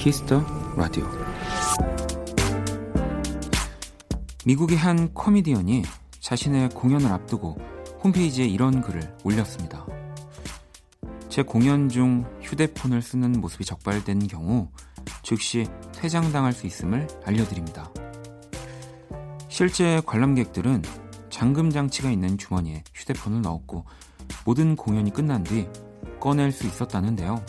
키스 더 라디오 미국의 한 코미디언이 자신의 공연을 앞두고 홈페이지에 이런 글을 올렸습니다. 제 공연 중 휴대폰을 쓰는 모습이 적발된 경우 즉시 퇴장당할 수 있음을 알려드립니다. 실제 관람객들은 잠금 장치가 있는 주머니에 휴대폰을 넣었고 모든 공연이 끝난 뒤 꺼낼 수 있었다는데요.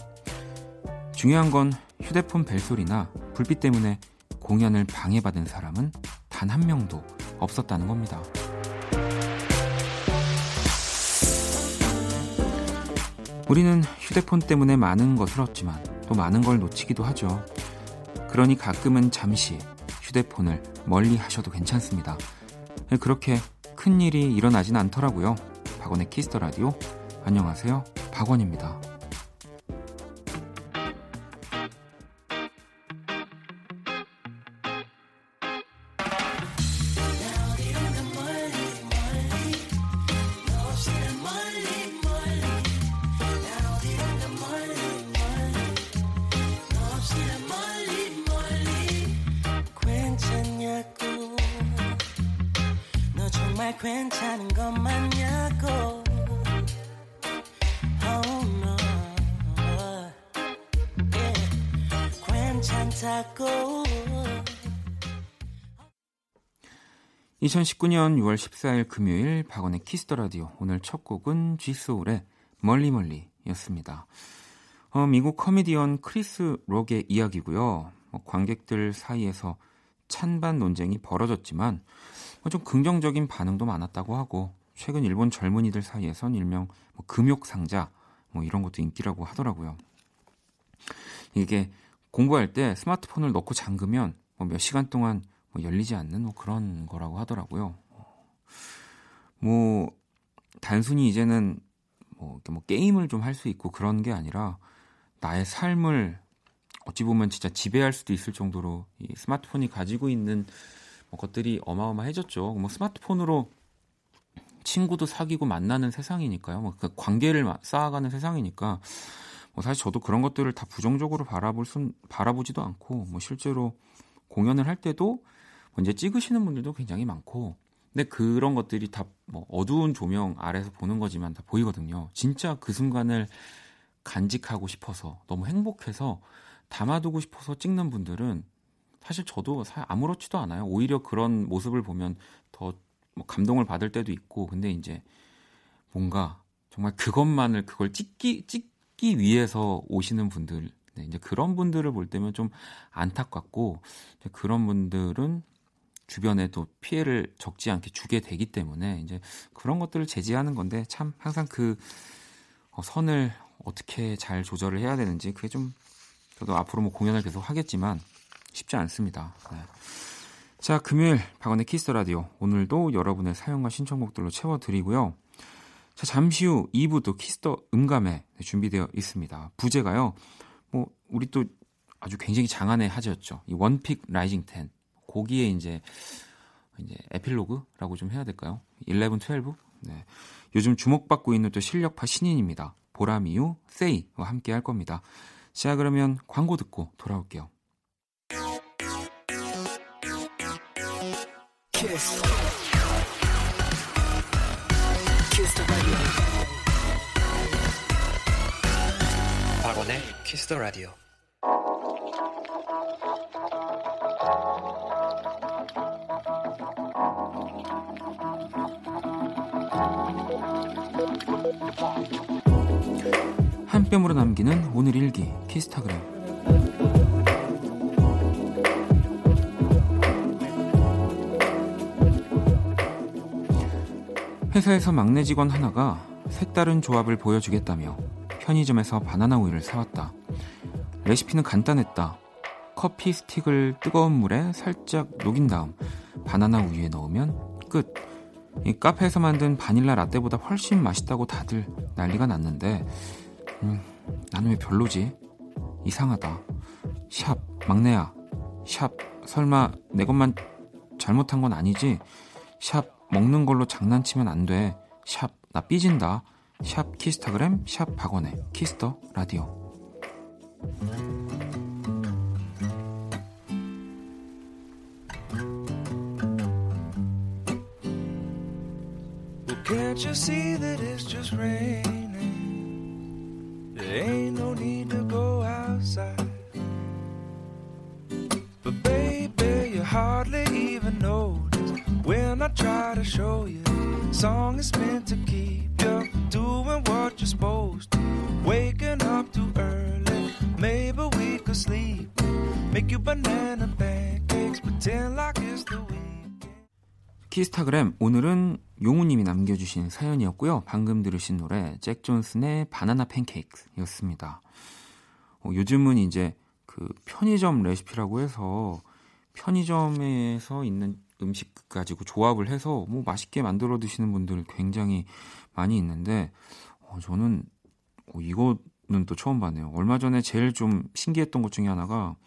중요한 건 휴대폰 벨소리나 불빛 때문에 공연을 방해받은 사람은 단 한 명도 없었다는 겁니다. 우리는 휴대폰 때문에 많은 것을 얻지만 또 많은 걸 놓치기도 하죠. 그러니 가끔은 잠시 휴대폰을 멀리 하셔도 괜찮습니다. 그렇게 큰 일이 일어나진 않더라고요. 박원의 키스터 라디오. 안녕하세요. 박원입니다. 2019년 6월 14일 금요일 박원의 키스 더 라디오 오늘 첫 곡은 G소울의 멀리멀리였습니다. 어, 미국 코미디언 크리스 록의 이야기고요. 뭐 관객들 사이에서 찬반 논쟁이 벌어졌지만 뭐좀 긍정적인 반응도 많았다고 하고 최근 일본 젊은이들 사이에선 일명 뭐 금욕 상자 뭐 이런 것도 인기라고 하더라고요. 이게 공부할 때 스마트폰을 넣고 잠그면 뭐 몇 시간 동안 뭐 열리지 않는 뭐 그런 거라고 하더라고요. 뭐 단순히 이제는 뭐, 뭐 게임을 좀 할 수 있고 그런 게 아니라 나의 삶을 어찌 보면 진짜 지배할 수도 있을 정도로 이 스마트폰이 가지고 있는 뭐 것들이 어마어마해졌죠. 뭐 스마트폰으로 친구도 사귀고 만나는 세상이니까요. 뭐 그 관계를 쌓아가는 세상이니까 뭐 사실 저도 그런 것들을 다 부정적으로 바라볼 순 바라보지도 않고 뭐 실제로 공연을 할 때도 이제 찍으시는 분들도 굉장히 많고 근데 그런 것들이 다 뭐 어두운 조명 아래서 보는 거지만 다 보이거든요. 진짜 그 순간을 간직하고 싶어서 너무 행복해서 담아두고 싶어서 찍는 분들은 사실 저도 아무렇지도 않아요. 오히려 그런 모습을 보면 더뭐 감동을 받을 때도 있고 근데 이제 뭔가 정말 그것만을 그걸 찍기 찍기 위해서 오시는 분들 네, 이제 그런 분들을 볼 때면 좀 안타깝고 그런 분들은 주변에 또 피해를 적지 않게 주게 되기 때문에 이제 그런 것들을 제지하는 건데 참 항상 그 어, 선을 어떻게 잘 조절을 해야 되는지 그게 좀 저도 앞으로 뭐 공연을 계속 하겠지만 쉽지 않습니다. 네. 자, 금요일 박원의 키스 더 라디오 오늘도 여러분의 사연과 신청곡들로 채워드리고요. 자, 잠시 후 2부도 키스 더 음감에 준비되어 있습니다. 부제가요. 뭐 우리 또 아주 굉장히 장안의 화제였죠. 이 one pick rising 10 거기에 이제 이제 에필로그라고 좀 해야 될까요? 11, 12? 네. 요즘 주목받고 있는 또 실력파 신인입니다. 보라미유, 세이와 함께 할 겁니다. 자, 그러면 광고 듣고 돌아올게요. 키스. 키스 박원의 키스 더 라디오. 한 뼘으로 남기는 오늘 일기 키스타그램 회사에서 막내 직원 하나가 색다른 조합을 보여주겠다며 편의점에서 바나나 우유를 사왔다. 레시피는 간단했다. 커피 스틱을 뜨거운 물에 살짝 녹인 다음 바나나 우유에 넣으면 끝. 이 카페에서 만든 바닐라 라떼보다 훨씬 맛있다고 다들 난리가 났는데 음, 나는 왜 별로지? 이상하다. 샵, 막내야. 샵, 설마 내 것만 잘못한 건 아니지? 샵, 먹는 걸로 장난치면 안 돼. 샵, 나 삐진다. 샵 키스타그램, 샵 박원의 키스터 라디오. Can't you see that it's just raining? Ain't no need to go outside. But baby, you hardly even notice when I try to show you. Song is meant to keep you doing what you're supposed to. Waking up too early, maybe we could sleep. Make you banana pancakes, pretend like it's the weekend. 키스타그램 오늘은 용우님이 남겨주신 사연이었고요. 방금 들으신 노래 잭 존슨의 바나나 팬케이크였습니다. 어, 요즘은 이제 그 편의점 레시피라고 해서 편의점에서 있는 음식 가지고 조합을 해서 뭐 맛있게 만들어 드시는 분들 굉장히 많이 있는데 어, 저는 어, 이거는 또 처음 봤네요. 얼마 전에 제일 좀 신기했던 것 중에 하나가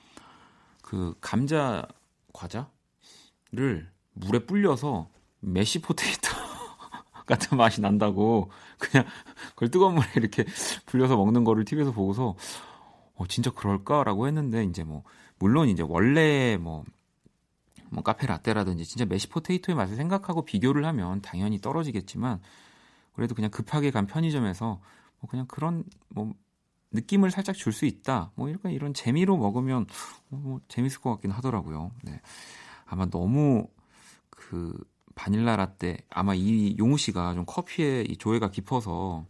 그 감자 과자를 물에 불려서 메시 포테이토 같은 맛이 난다고 그냥 그걸 뜨거운 물에 이렇게 불려서 먹는 거를 TV에서 보고서 어 진짜 그럴까라고 했는데 이제 뭐 물론 이제 원래 뭐뭐 뭐 카페 라떼라든지 진짜 메시 포테이토의 맛을 생각하고 비교를 하면 당연히 떨어지겠지만 그래도 그냥 급하게 간 편의점에서 뭐 그냥 그런 뭐 느낌을 살짝 줄 수 있다. 뭐 이런 이런 재미로 먹으면 뭐 재밌을 것 같긴 하더라고요. 네. 아마 너무 그 바닐라 라떼 아마 이 용우 씨가 좀 커피에 이 조예가 깊어서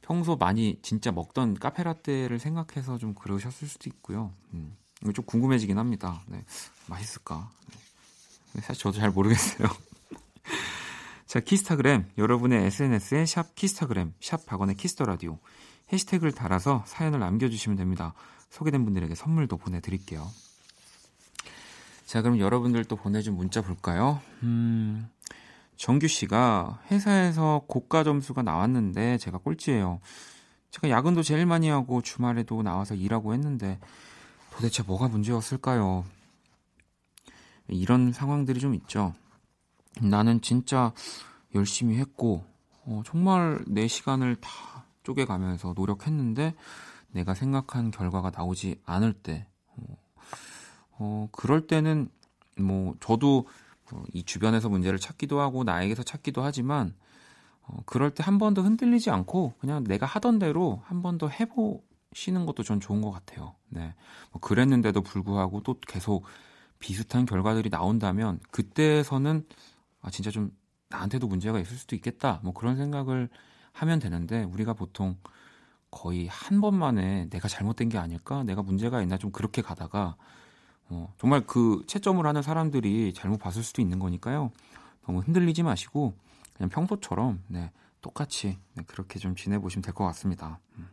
평소 많이 진짜 먹던 카페 라떼를 생각해서 좀 그러셨을 수도 있고요. 음, 좀 궁금해지긴 합니다. 네, 맛있을까? 네. 사실 저도 잘 모르겠어요. 자, 키스타그램 여러분의 SNS에 샵 키스타그램 샵 박원의 키스 더 라디오 해시태그를 달아서 사연을 남겨주시면 됩니다. 소개된 분들에게 선물도 보내드릴게요. 자, 그럼 여러분들 또 보내준 문자 볼까요? 음, 정규 씨가 회사에서 고가 점수가 나왔는데 제가 꼴찌예요. 제가 야근도 제일 많이 하고 주말에도 나와서 일하고 했는데 도대체 뭐가 문제였을까요? 이런 상황들이 좀 있죠. 나는 진짜 열심히 했고, 어, 정말 내 시간을 다 쪼개가면서 노력했는데 내가 생각한 결과가 나오지 않을 때, 어, 어, 그럴 때는 뭐 저도 어, 이 주변에서 문제를 찾기도 하고 나에게서 찾기도 하지만 어, 그럴 때 한 번 더 흔들리지 않고 그냥 내가 하던 대로 한 번 더 해보시는 것도 전 좋은 것 같아요. 네. 뭐 그랬는데도 불구하고 또 계속 비슷한 결과들이 나온다면 그때서는 아, 진짜 좀 나한테도 문제가 있을 수도 있겠다. 뭐 그런 생각을 하면 되는데 우리가 보통 거의 한 번만에 내가 잘못된 게 아닐까? 내가 문제가 있나? 좀 그렇게 가다가 어, 정말 그 채점을 하는 사람들이 잘못 봤을 수도 있는 거니까요. 너무 흔들리지 마시고 그냥 평소처럼 네, 똑같이 네, 그렇게 좀 지내보시면 될 것 같습니다. 음.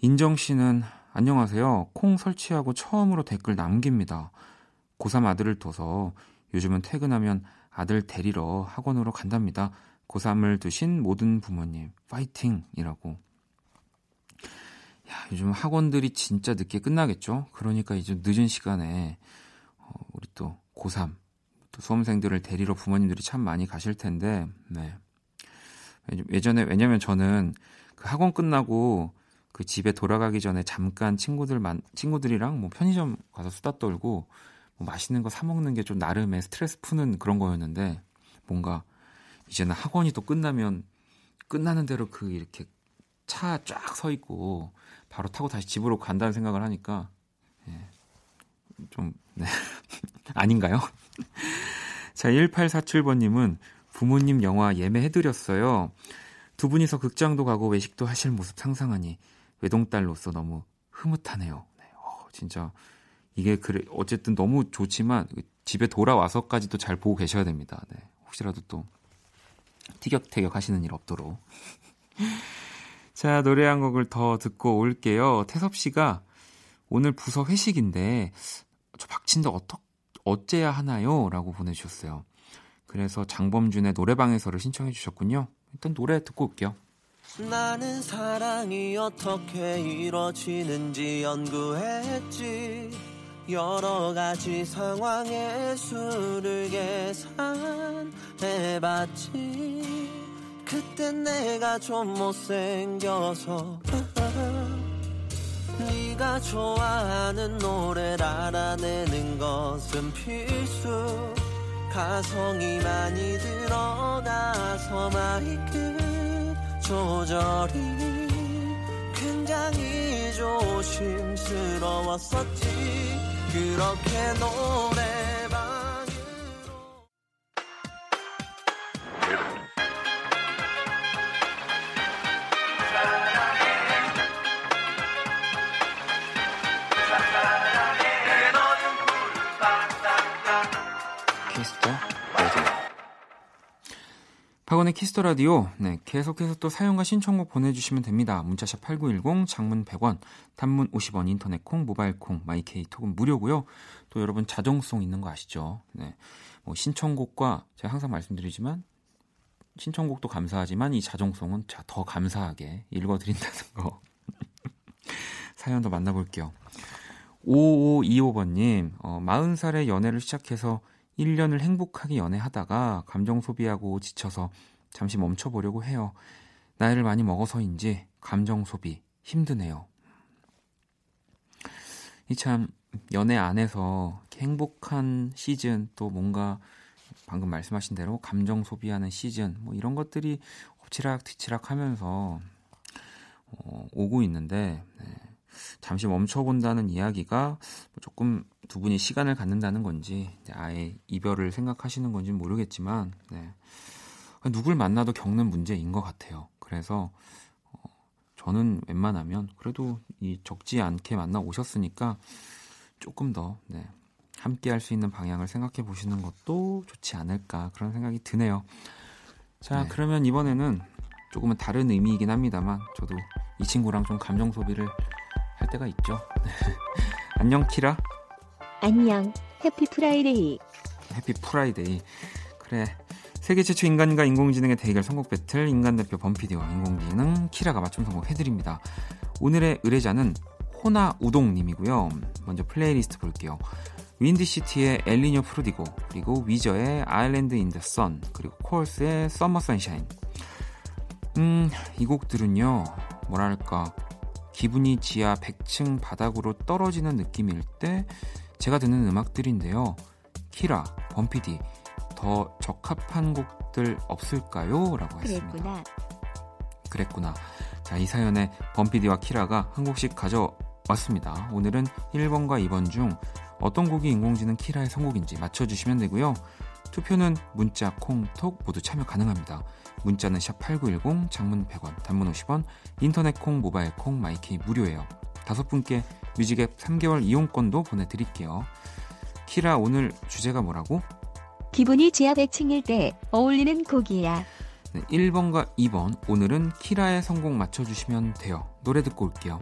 인정 씨는 안녕하세요. 콩 설치하고 처음으로 댓글 남깁니다. 고3 아들을 둬서 요즘은 퇴근하면 아들 데리러 학원으로 간답니다. 고3을 두신 모든 부모님 파이팅이라고 야, 요즘 학원들이 진짜 늦게 끝나겠죠? 그러니까 이제 늦은 시간에 어, 우리 또 고3 또 수험생들을 데리러 부모님들이 참 많이 가실 텐데, 네. 예전에 왜냐면 저는 그 학원 끝나고 그 집에 돌아가기 전에 잠깐 친구들 만 친구들이랑 뭐 편의점 가서 수다 떨고 뭐 맛있는 거 사 먹는 게 좀 나름의 스트레스 푸는 그런 거였는데 뭔가 이제는 학원이 또 끝나면 끝나는 대로 그 이렇게 차 쫙 서 있고 바로 타고 다시 집으로 간다는 생각을 하니까 예, 좀 네. 아닌가요? 자, 1847번님은 부모님 영화 예매해드렸어요. 두 분이서 극장도 가고 외식도 하실 모습 상상하니 외동딸로서 너무 흐뭇하네요. 네, 어, 진짜 이게 그래 어쨌든 너무 좋지만 집에 돌아와서까지도 잘 보고 계셔야 됩니다. 네, 혹시라도 또 티격태격 하시는 일 없도록. 자, 노래 한 곡을 더 듣고 올게요. 태섭 씨가 오늘 부서 회식인데 저 박친다 어떻 어째야 하나요? 라고 보내주셨어요. 그래서 장범준의 노래방에서를 신청해 주셨군요. 일단 노래 듣고 올게요. 나는 사랑이 어떻게 이루어지는지 연구했지 여러 가지 상황의 수를 계산해봤지 그때 내가 좀 못생겨서 네가 좋아하는 노래를 알아내는 것은 필수. 가성이 많이 들어가서 마이크 조절이 굉장히 조심스러웠었지. 그렇게 노래 박원의 키스 더 라디오. 네, 계속해서 또 사연과 신청곡 보내주시면 됩니다. 문자샵 8910, 장문 100원, 단문 50원, 인터넷 콩, 모바일 콩, 마이케이 톡은 무료고요. 또 여러분 자정송 있는 거 아시죠? 네, 뭐 신청곡과 제가 항상 말씀드리지만 신청곡도 감사하지만 이 자정송은 더 감사하게 읽어드린다는 거. 사연 더 만나볼게요. 5525번님, 어, 40살에 연애를 시작해서 1년을 행복하게 연애하다가 감정 소비하고 지쳐서 잠시 멈춰보려고 해요. 나이를 많이 먹어서인지 감정 소비 힘드네요. 이 참 연애 안에서 행복한 시즌 또 뭔가 방금 말씀하신 대로 감정 소비하는 시즌 뭐 이런 것들이 엎치락 뒤치락 하면서 어, 오고 있는데 네. 잠시 멈춰본다는 이야기가 조금 두 분이 시간을 갖는다는 건지 아예 이별을 생각하시는 건지 모르겠지만 네. 누굴 만나도 겪는 문제인 것 같아요. 그래서 어, 저는 웬만하면 그래도 이 적지 않게 만나 오셨으니까 조금 더 네, 함께 할 수 있는 방향을 생각해 보시는 것도 좋지 않을까 그런 생각이 드네요. 자, 네. 그러면 이번에는 조금은 다른 의미이긴 합니다만 저도 이 친구랑 좀 감정 소비를 할 때가 있죠. 안녕 키라. 안녕. Happy Friday. Happy Friday. 그래. 세계 최초 인간과 인공지능의 대결 선곡 배틀 인간 대표 범피디와 인공지능 키라가 맞춤 선곡해드립니다. 오늘의 의뢰자는 호나우동님이고요. 먼저 플레이리스트 볼게요. 윈디시티의 El Niño Pródigo 그리고 위저의 Island in the Sun 그리고 코얼스의 Summer Sunshine 음, 이 곡들은요. 뭐랄까 기분이 지하 100층 바닥으로 떨어지는 느낌일 때 제가 듣는 음악들인데요. 키라, 범피디, 더 적합한 곡들 없을까요? 라고 했습니다. 그랬구나. 그랬구나. 자, 이 사연에 범피디와 키라가 한 곡씩 가져왔습니다. 오늘은 1번과 2번 중 어떤 곡이 인공지능 키라의 선곡인지 맞춰주시면 되고요. 투표는 문자, 콩, 톡 모두 참여 가능합니다. 문자는 샵8910, 장문 100원, 단문 50원, 인터넷 콩, 모바일 콩, 마이케이 무료예요. 다섯 분께 뮤직앱 3개월 이용권도 보내드릴게요. 키라 오늘 주제가 뭐라고? 기분이 지하 100층일 때 어울리는 곡이야. 네, 1번과 2번 오늘은 키라의 선곡 맞춰주시면 돼요. 노래 듣고 올게요.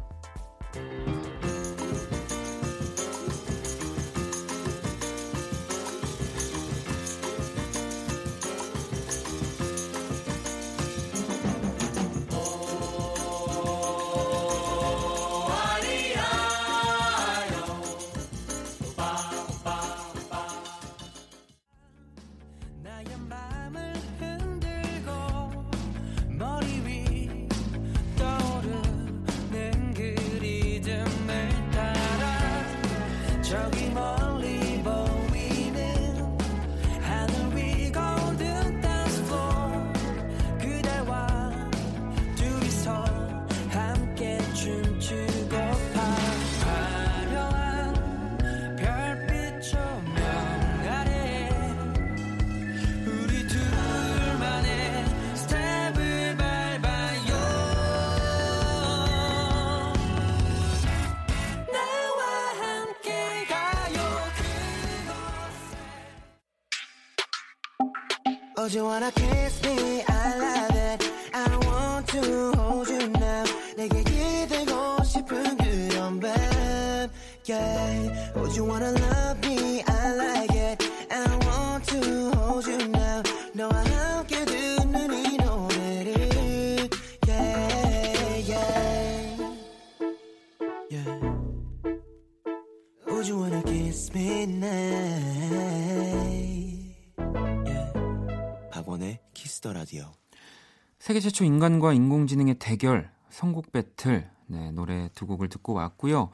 You wanna kiss 세계 최초 인간과 인공지능의 대결, 선곡 배틀, 네, 노래 두 곡을 듣고 왔고요.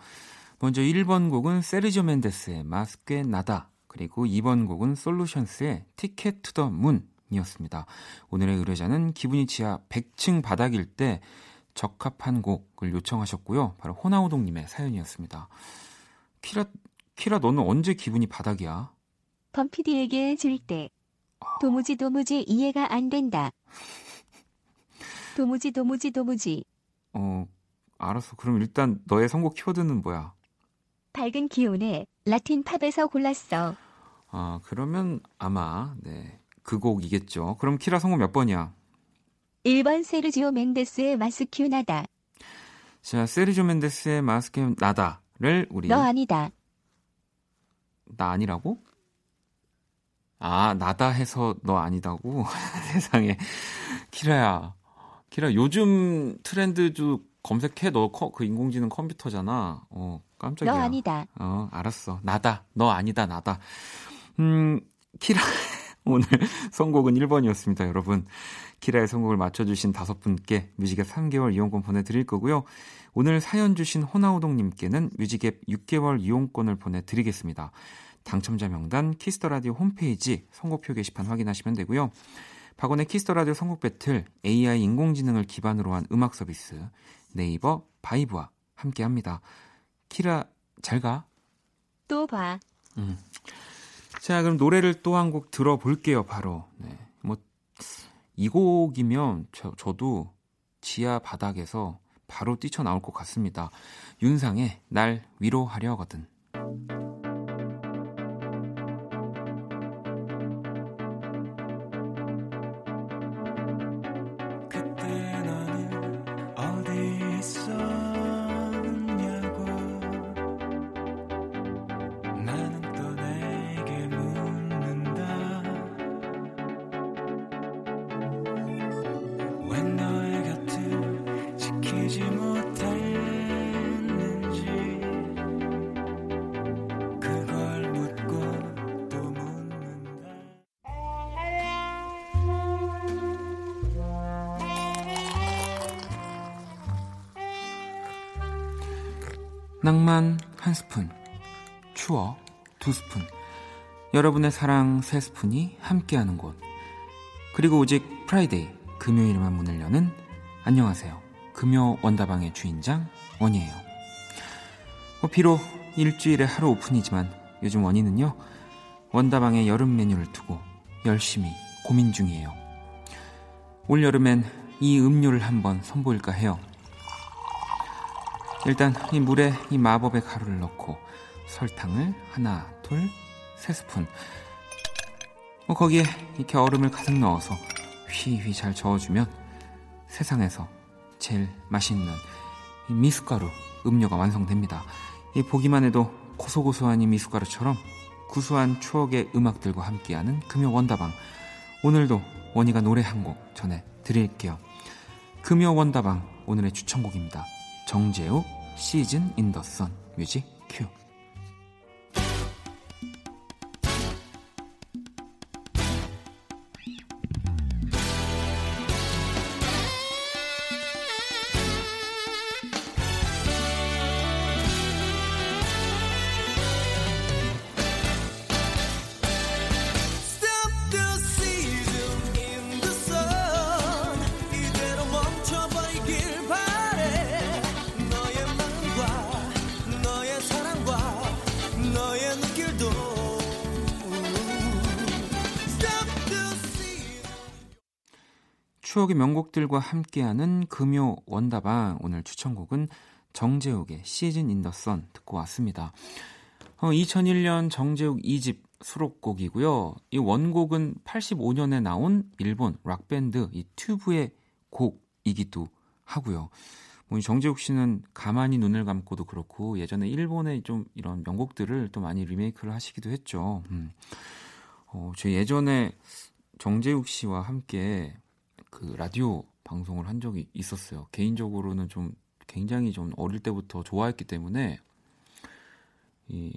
먼저 1번 곡은 세르지오 멘데스의 Mas Que Nada, 그리고 2번 곡은 솔루션스의 Ticket to the Moon이었습니다. 오늘의 의뢰자는 기분이 지하 100층 바닥일 때 적합한 곡을 요청하셨고요. 바로 호나우동님의 사연이었습니다. 키라, 키라 너는 언제 기분이 바닥이야? 범피디에게 질 때. 도무지 도무지 이해가 안 된다. 도무지 도무지 도무지. 어, 알았어. 그럼 일단 너의 선곡 키워드는 뭐야? 밝은 기운에 라틴 팝에서 골랐어. 아, 그러면 아마 네. 그 곡이겠죠. 그럼 키라 선곡 몇 번이야? 1번 세르지오 멘데스의 마스큐 나다. 자, 세르지오 멘데스의 마스케 나다를 우리 너 아니다. 나 아니라고? 아, 나다 해서 너 아니다고? 세상에. 키라야. 키라, 요즘 트렌드도 검색해. 너 그 인공지능 컴퓨터잖아. 어, 깜짝이야. 너 아니다. 어, 알았어. 나다. 너 아니다. 나다. 음, 키라. 오늘 선곡은 1번이었습니다, 여러분. 키라의 선곡을 맞춰주신 다섯 분께 뮤직앱 3개월 이용권 보내드릴 거고요. 오늘 사연 주신 호나우동님께는 뮤직앱 6개월 이용권을 보내드리겠습니다. 당첨자 명단 키스 더 라디오 홈페이지 선곡표 게시판 확인하시면 되고요. 박원의 키스 더 라디오 선곡 배틀 AI 인공지능을 기반으로 한 음악 서비스 네이버 바이브와 함께합니다. 키라 잘 가. 또 봐. 음. 자 그럼 노래를 또 한 곡 들어볼게요. 바로 네. 뭐이 곡이면 저, 저도 지하 바닥에서 바로 뛰쳐나올 것 같습니다. 윤상의 날 위로하려거든. 여러분의 사랑 세 스푼이 함께하는 곳. 그리고 오직 Friday, 금요일만 문을 여는 안녕하세요. 금요 원다방의 주인장 원이에요. 뭐 비록 일주일에 하루 오픈이지만 요즘 원이는요 원다방의 여름 메뉴를 두고 열심히 고민 중이에요. 올 여름엔 이 음료를 한번 선보일까 해요. 일단 이 물에 이 마법의 가루를 넣고 설탕을 하나, 둘, 세 스푼. 뭐 거기에 이렇게 얼음을 가득 넣어서 휘휘 잘 저어주면 세상에서 제일 맛있는 이 미숫가루 음료가 완성됩니다. 이 보기만 해도 고소고소한 이 미숫가루처럼 구수한 추억의 음악들과 함께하는 금요 원다방. 오늘도 원희가 노래 한 곡 전해 드릴게요. 금요 원다방 오늘의 추천곡입니다. 정재우 시즌 인 더 선 뮤직 큐 명곡들과 함께하는 금요 원다방 오늘 추천곡은 정재욱의 시즌 인 더 선 듣고 왔습니다. 어, 2001년 정재욱 2집 수록곡이고요. 이 원곡은 85년에 나온 일본 락밴드 이 튜브의 곡이기도 하고요. 뭐이 정재욱 씨는 가만히 눈을 감고도 그렇고 예전에 일본의 좀 이런 명곡들을 또 많이 리메이크를 하시기도 했죠. 음. 어, 제 예전에 정재욱 씨와 함께 그 라디오 방송을 한 적이 있었어요. 개인적으로는 좀 굉장히 좀 어릴 때부터 좋아했기 때문에 이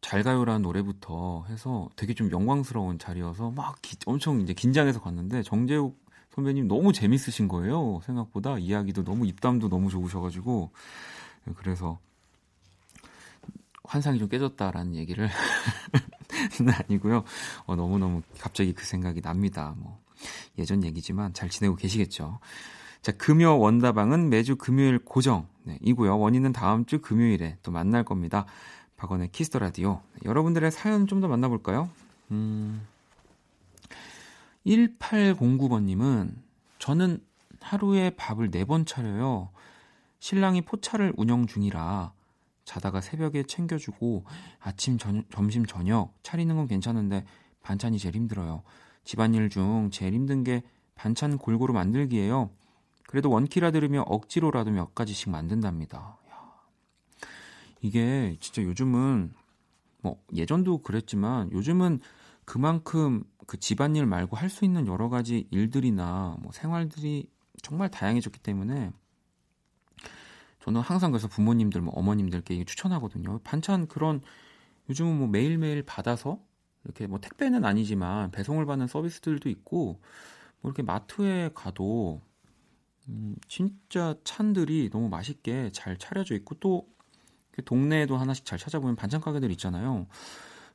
잘가요라는 노래부터 해서 되게 좀 영광스러운 자리여서 막 기- 엄청 이제 긴장해서 갔는데 정재욱 선배님 너무 재밌으신 거예요. 생각보다 이야기도 너무 입담도 너무 좋으셔가지고 그래서 환상이 좀 깨졌다라는 얘기를 는 아니고요. 어, 너무너무 갑자기 그 생각이 납니다. 뭐 예전 얘기지만 잘 지내고 계시겠죠. 자, 금요 원다방은 매주 금요일 고정 네, 이고요. 원이는 다음 주 금요일에 또 만날 겁니다. 박원의 키스 더 라디오. 네, 여러분들의 사연 좀 더 만나볼까요? 음, 1809번님은 저는 하루에 밥을 4번 차려요. 신랑이 포차를 운영 중이라 자다가 새벽에 챙겨주고 아침, 저, 점심, 저녁 차리는 건 괜찮은데 반찬이 제일 힘들어요. 집안일 중 제일 힘든 게 반찬 골고루 만들기예요. 그래도 원키라 들으며 억지로라도 몇 가지씩 만든답니다. 이게 진짜 요즘은 뭐 예전도 그랬지만 요즘은 그만큼 그 집안일 말고 할 수 있는 여러 가지 일들이나 뭐 생활들이 정말 다양해졌기 때문에 저는 항상 그래서 부모님들, 뭐 어머님들께 추천하거든요. 반찬 그런 요즘은 뭐 매일매일 받아서 이렇게 뭐 택배는 아니지만 배송을 받는 서비스들도 있고 뭐 이렇게 마트에 가도 음, 진짜 찬들이 너무 맛있게 잘 차려져 있고 또 동네에도 하나씩 잘 찾아보면 반찬 가게들 있잖아요.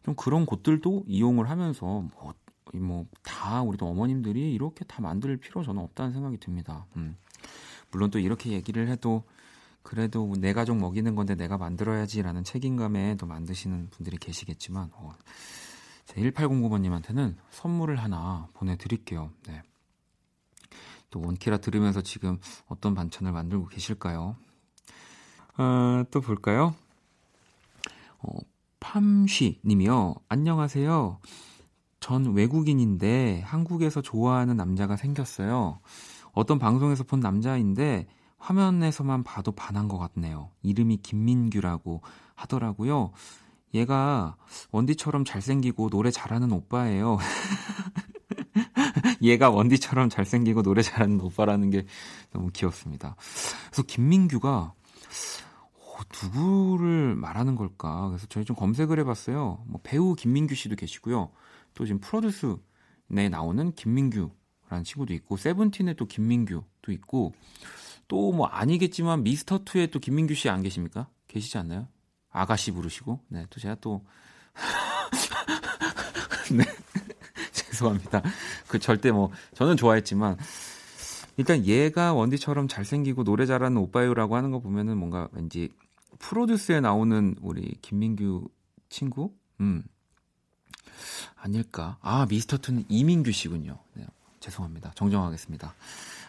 좀 그런 곳들도 이용을 하면서 뭐, 뭐다 우리도 어머님들이 이렇게 다 만들 필요 저는 없다는 생각이 듭니다. 음. 물론 또 이렇게 얘기를 해도 그래도 내 가족 먹이는 건데 내가 만들어야지라는 책임감에 또 만드시는 분들이 계시겠지만 어, 1809번님한테는 선물을 하나 보내드릴게요. 네. 또 원키라 들으면서 지금 어떤 반찬을 만들고 계실까요? 어, 또 볼까요? 어, 팜쉬 님이요. 안녕하세요. 전 외국인인데 한국에서 좋아하는 남자가 생겼어요. 어떤 방송에서 본 남자인데 화면에서만 봐도 반한 것 같네요. 이름이 김민규라고 하더라고요. 얘가 원디처럼 잘생기고 노래 잘하는 오빠예요. 얘가 원디처럼 잘생기고 노래 잘하는 오빠라는 게 너무 귀엽습니다. 그래서 김민규가 어, 누구를 말하는 걸까? 그래서 저희 좀 검색을 해봤어요. 뭐 배우 김민규 씨도 계시고요. 또 지금 프로듀스에 나오는 김민규라는 친구도 있고 세븐틴에 또 김민규도 있고 또 뭐 아니겠지만 미스터 투에 또 김민규 씨 안 계십니까? 계시지 않나요? 아가씨 부르시고 네 또 제가 또 네. 죄송합니다. 그 절대 뭐 저는 좋아했지만 일단 얘가 원디처럼 잘생기고 노래 잘하는 오빠요라고 하는 거 보면은 뭔가 왠지 프로듀스에 나오는 우리 김민규 친구? 음. 아닐까? 아, 미스터2는 이민규 씨군요. 네, 죄송합니다. 정정하겠습니다.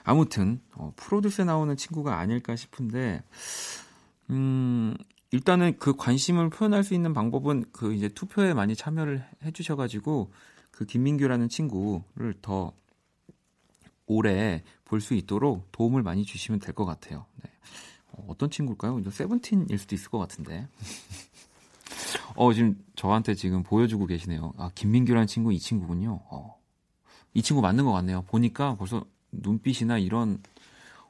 아무튼, 어, 프로듀스에 나오는 친구가 아닐까 싶은데, 음, 일단은 그 관심을 표현할 수 있는 방법은 그 이제 투표에 많이 참여를 해주셔가지고, 그 김민규라는 친구를 더 오래 볼 수 있도록 도움을 많이 주시면 될 것 같아요. 네. 어, 어떤 친구일까요? 이제 세븐틴일 수도 있을 것 같은데. 어, 지금 저한테 지금 보여주고 계시네요. 아, 김민규라는 친구 이 친구군요. 어. 이 친구 맞는 것 같네요. 보니까 벌써 눈빛이나 이런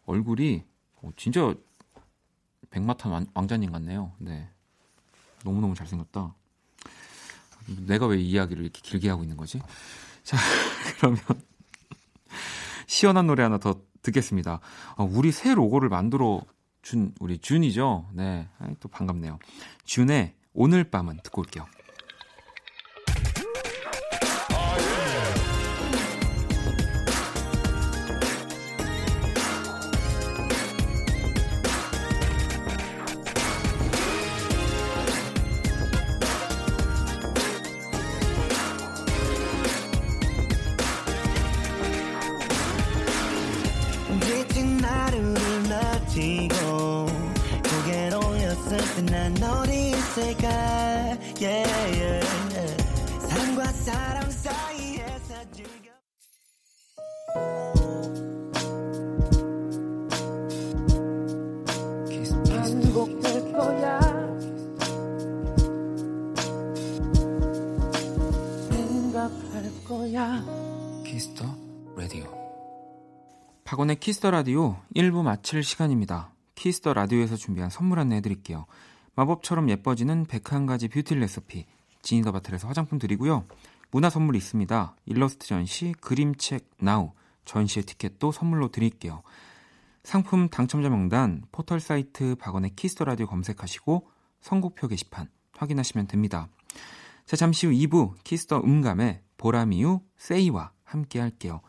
얼굴이 어, 진짜 백마탄 왕자님 같네요. 네. 너무너무 잘생겼다. 내가 왜 이야기를 이렇게 길게 하고 있는 거지? 자, 그러면 시원한 노래 하나 더 듣겠습니다. 어, 우리 새 로고를 만들어 준 우리 준이죠. 네, 또 반갑네요. 준의 오늘 밤은 듣고 올게요. Kiss the Radio 1부 마칠 시간입니다. Kiss the Radio에서 준비한 선물 안내 해 드릴게요. 마법처럼 예뻐지는 101가지 뷰티 레시피 Genie the Bottle에서 화장품 드리고요. 문화 선물 있습니다. 일러스트 전시, 그림책 NOW, 전시회 티켓도 선물로 드릴게요. 상품 당첨자 명단 포털 사이트 박원의 Kiss the Radio 검색하시고 선곡표 게시판 확인하시면 됩니다. 자, 잠시 후 2부 Kiss the 음감회 보라미유 세이와 함께 할게요.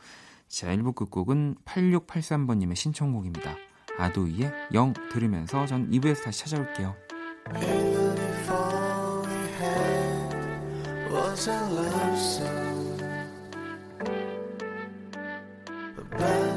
자, 1부 끝곡은 8683번님의 신청곡입니다. 아도이의 영 들으면서 전 2부에서 다시 찾아올게요. was a love song about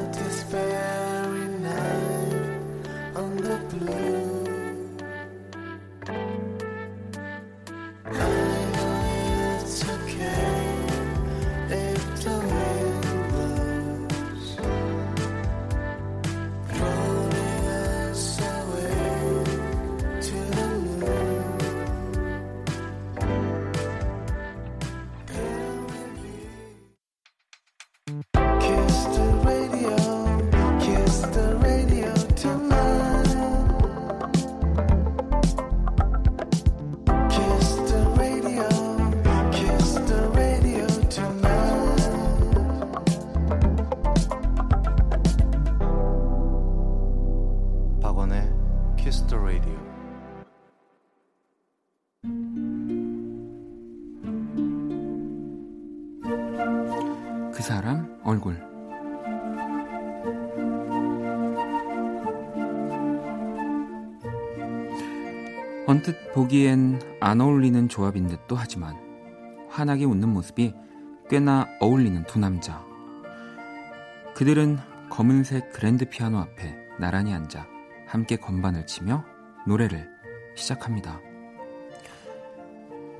보기엔 안 어울리는 조합인 듯도 하지만 환하게 웃는 모습이 꽤나 어울리는 두 남자 그들은 검은색 그랜드 피아노 앞에 나란히 앉아 함께 건반을 치며 노래를 시작합니다.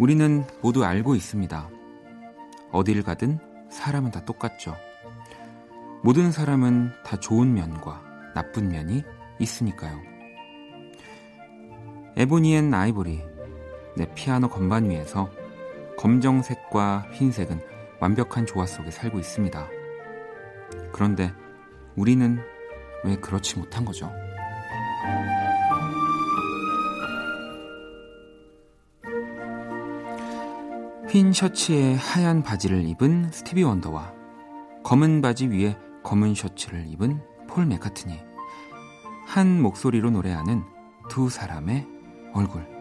우리는 모두 알고 있습니다. 어딜 가든 사람은 다 똑같죠. 모든 사람은 다 좋은 면과 나쁜 면이 있으니까요. Ebony and Ivory, 내 피아노 건반 위에서 검정색과 흰색은 완벽한 조화 속에 살고 있습니다. 그런데 우리는 왜 그렇지 못한 거죠? 흰 셔츠에 하얀 바지를 입은 스티비 원더와 검은 바지 위에 검은 셔츠를 입은 폴 맥카트니 한 목소리로 노래하는 두 사람의 얼굴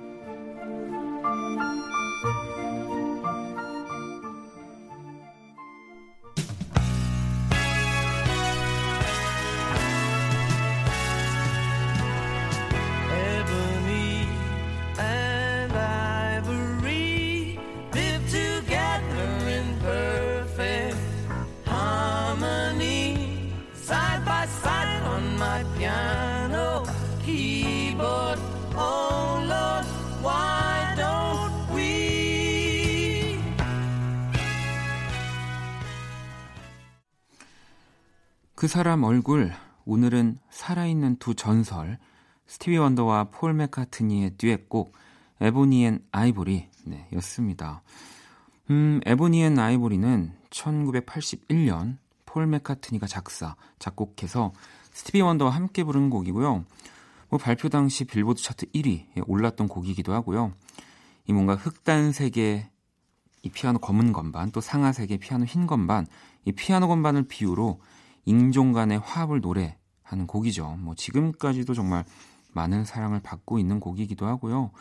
사람 얼굴 오늘은 살아있는 두 전설 스티비 원더와 폴 맥카트니의 듀엣곡 Ebony and Ivory 네, 였습니다. 음, Ebony and Ivory는 1981년 폴 맥카트니가 작사, 작곡해서 스티비 원더와 함께 부른 곡이고요. 뭐 발표 당시 빌보드 차트 1위에 올랐던 곡이기도 하고요. 이 뭔가 흑단색의 이 피아노 검은 건반, 또 상아색의 피아노 흰 건반, 이 피아노 건반을 비유로 인종 간의 화합을 노래하는 곡이죠. 뭐 지금까지도 정말 많은 사랑을 받고 있는 곡이기도 하고요.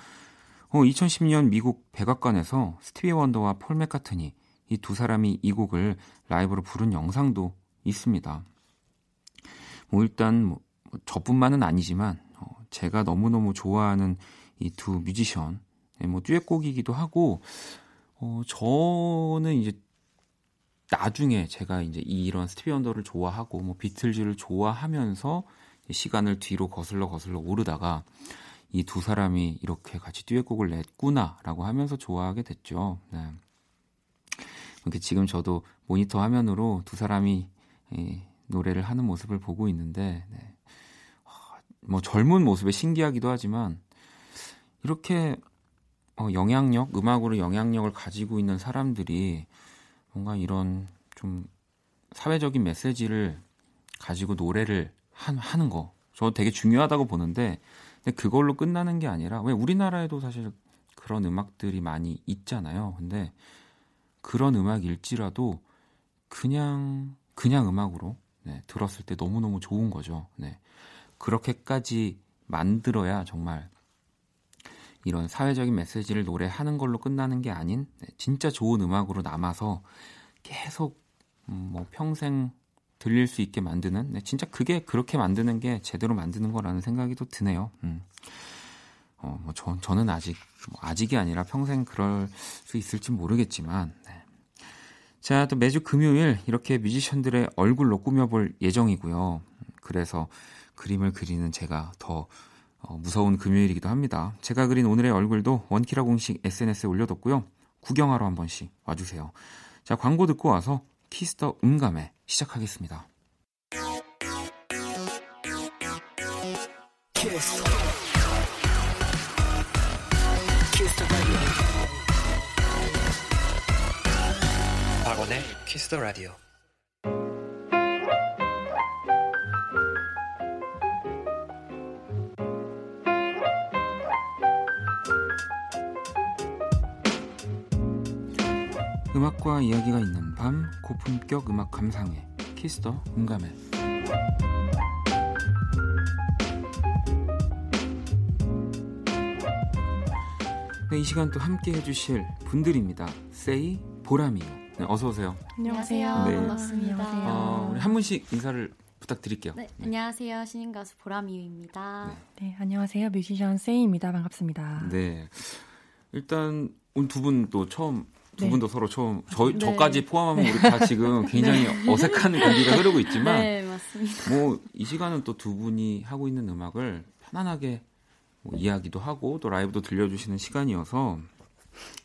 어, 2010년 미국 백악관에서 스티비 원더와 폴 맥카트니 이 두 사람이 이 곡을 라이브로 부른 영상도 있습니다. 뭐 일단 뭐 저뿐만은 아니지만 어, 제가 너무너무 좋아하는 이 두 뮤지션의 뭐 듀엣곡이기도 하고 어, 저는 이제 나중에 제가 이제 이런 스티비 원더를 좋아하고 뭐 비틀즈를 좋아하면서 시간을 뒤로 거슬러 거슬러 오르다가 이 두 사람이 이렇게 같이 듀엣곡을 냈구나라고 하면서 좋아하게 됐죠. 네. 이렇게 지금 저도 모니터 화면으로 두 사람이 이 노래를 하는 모습을 보고 있는데 네. 아, 뭐 젊은 모습에 신기하기도 하지만 이렇게 어, 영향력, 음악으로 영향력을 가지고 있는 사람들이 뭔가 이런 좀 사회적인 메시지를 가지고 노래를 한, 하는 거. 저 되게 중요하다고 보는데, 근데 그걸로 끝나는 게 아니라, 왜 우리나라에도 사실 그런 음악들이 많이 있잖아요. 근데 그런 음악일지라도 그냥 그냥 음악으로 네, 들었을 때 너무너무 좋은 거죠. 네. 그렇게까지 만들어야 정말 이런 사회적인 메시지를 노래하는 걸로 끝나는 게 아닌 네, 진짜 좋은 음악으로 남아서 계속 음, 뭐 평생 들릴 수 있게 만드는 네, 진짜 그게 그렇게 만드는 게 제대로 만드는 거라는 생각이 또 드네요. 음. 어, 뭐 저, 저는 아직 뭐 아직이 아니라 평생 그럴 수 있을지 모르겠지만 네. 자, 또 매주 금요일 이렇게 뮤지션들의 얼굴로 꾸며볼 예정이고요. 그래서 그림을 그리는 제가 더 어, 무서운 금요일이기도 합니다. 제가 그린 오늘의 얼굴도 원키라 공식 SNS에 올려뒀고요. 구경하러 한 번씩 와주세요. 자, 광고 듣고 와서 Kiss the 음감회 시작하겠습니다. 키스. 키스터 라디오. 음악과 이야기가 있는 밤 고품격 음악 감상회 키스터 음감회 네, 이 시간 또 함께 해주실 분들입니다. 세이, 보람이요. 네, 어서 오세요. 안녕하세요. 네. 반갑습니다. 어, 우리 한 분씩 인사를 부탁드릴게요. 네, 네. 안녕하세요. 신인 가수 보람이입니다. 네. 네, 안녕하세요. 뮤지션 세이입니다. 반갑습니다. 네. 일단 오늘 두분 또 처음 두 네. 분도 서로 처음 저 네. 저까지 포함하면 우리 다 지금 굉장히 네. 어색한 공기가 흐르고 있지만 네, 맞습니다. 뭐이 시간은 또 두 분이 하고 있는 음악을 편안하게 뭐 이야기도 하고 또 라이브도 들려주시는 시간이어서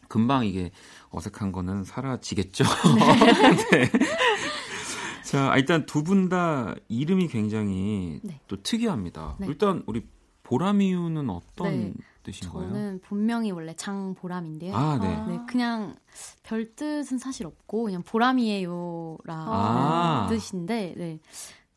금방 이게 어색한 거는 사라지겠죠. 네. 자, 일단 두 분 다 이름이 굉장히 네. 또 특이합니다. 네. 일단 우리 보람이유는 어떤 네. 뜻인가요? 저는 본명이 원래 장보람인데요. 아, 네. 네. 그냥 별 뜻은 사실 없고 그냥 보람이에요라는 아. 뜻인데 네.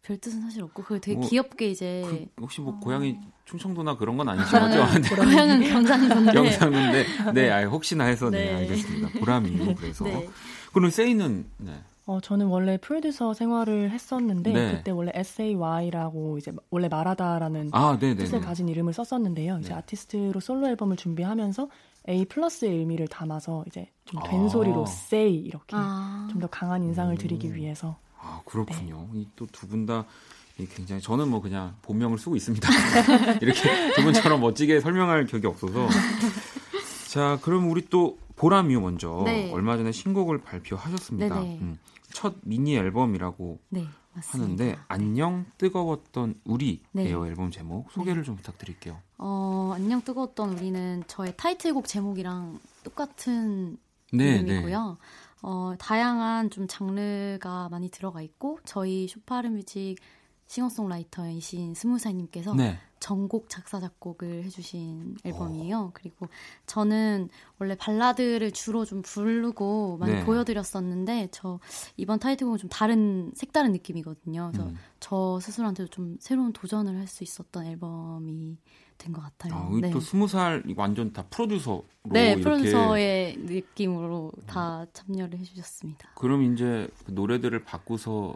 별 뜻은 사실 없고 그게 되게 뭐, 귀엽게 이제 그, 혹시 뭐 어... 고향이 충청도나 그런 건 아니신 거죠? 네. 고향은 경상도인데 경상도인데 네, 아, 혹시나 해서 네, 네 알겠습니다. 보람이 그래서 네. 그럼 세이는 네. 어, 저는 원래 프로듀서 생활을 했었는데 네. 그때 원래 SAY라고 이제 원래 말하다라는 아, 뜻을 가진 이름을 썼었는데요. 이제 네. 아티스트로 솔로 앨범을 준비하면서 A 플러스의 의미를 담아서 이제 좀된 아. 소리로 say 이렇게 아. 좀더 강한 인상을 드리기 위해서. 아 그렇군요. 네. 또두 분 다 굉장히 저는 뭐 그냥 본명을 쓰고 있습니다. 이렇게 두 분처럼 멋지게 설명할 격이 없어서. 자, 그럼 우리 또 보람이요 먼저 네. 얼마 전에 신곡을 발표하셨습니다. 음. 첫 미니 앨범이라고 네, 하는데 안녕 뜨거웠던 우리예요 네. 앨범 제목 소개를 네. 좀 부탁드릴게요. 어 안녕 뜨거웠던 우리는 저의 타이틀곡 제목이랑 똑같은 네, 이름이고요. 어 다양한 좀 장르가 많이 들어가 있고 저희 쇼파르 뮤직 싱어송라이터이신 스무살님께서 네. 전곡 작사 작곡을 해주신 앨범이에요. 오. 그리고 저는 원래 발라드를 주로 좀 부르고 많이 네. 보여드렸었는데 저 이번 타이틀곡은 좀 다른 색다른 느낌이거든요. 그래서 음. 저 스스로한테도 좀 새로운 도전을 할 수 있었던 앨범이 된 것 같아요. 아, 네. 또 스무 살 완전 다 프로듀서 네 프로듀서의 느낌으로 다 참여를 해주셨습니다. 그럼 이제 그 노래들을 바꾸서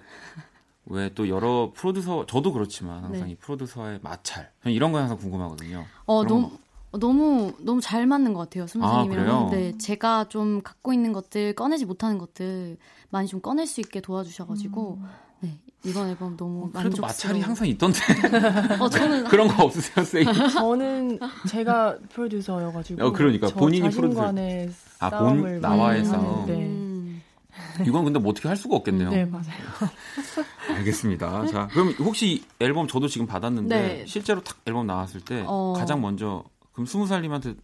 왜 또 여러 프로듀서 저도 그렇지만 항상 네. 이 프로듀서의 마찰 이런 거 항상 궁금하거든요. 어 너무 거. 너무 너무 잘 맞는 것 같아요 선생님이랑. 아, 네 제가 좀 갖고 있는 것들 꺼내지 못하는 것들 많이 좀 꺼낼 수 있게 도와주셔가지고 음. 네 이번 앨범 너무 어, 그래도 마찰이 항상 있던데. 어 저는 그런 거 없으세요, 세이? 저는 제가 프로듀서여가지고. 어 그러니까 본인이 프로듀서. 아 본 나와의 싸움. 네. 이건 근데 뭐 어떻게 할 수가 없겠네요. 네, 맞아요. 알겠습니다. 자, 그럼 혹시 앨범 저도 지금 받았는데 네. 실제로 탁 앨범 나왔을 때 어... 가장 먼저 그럼 스무 살님한테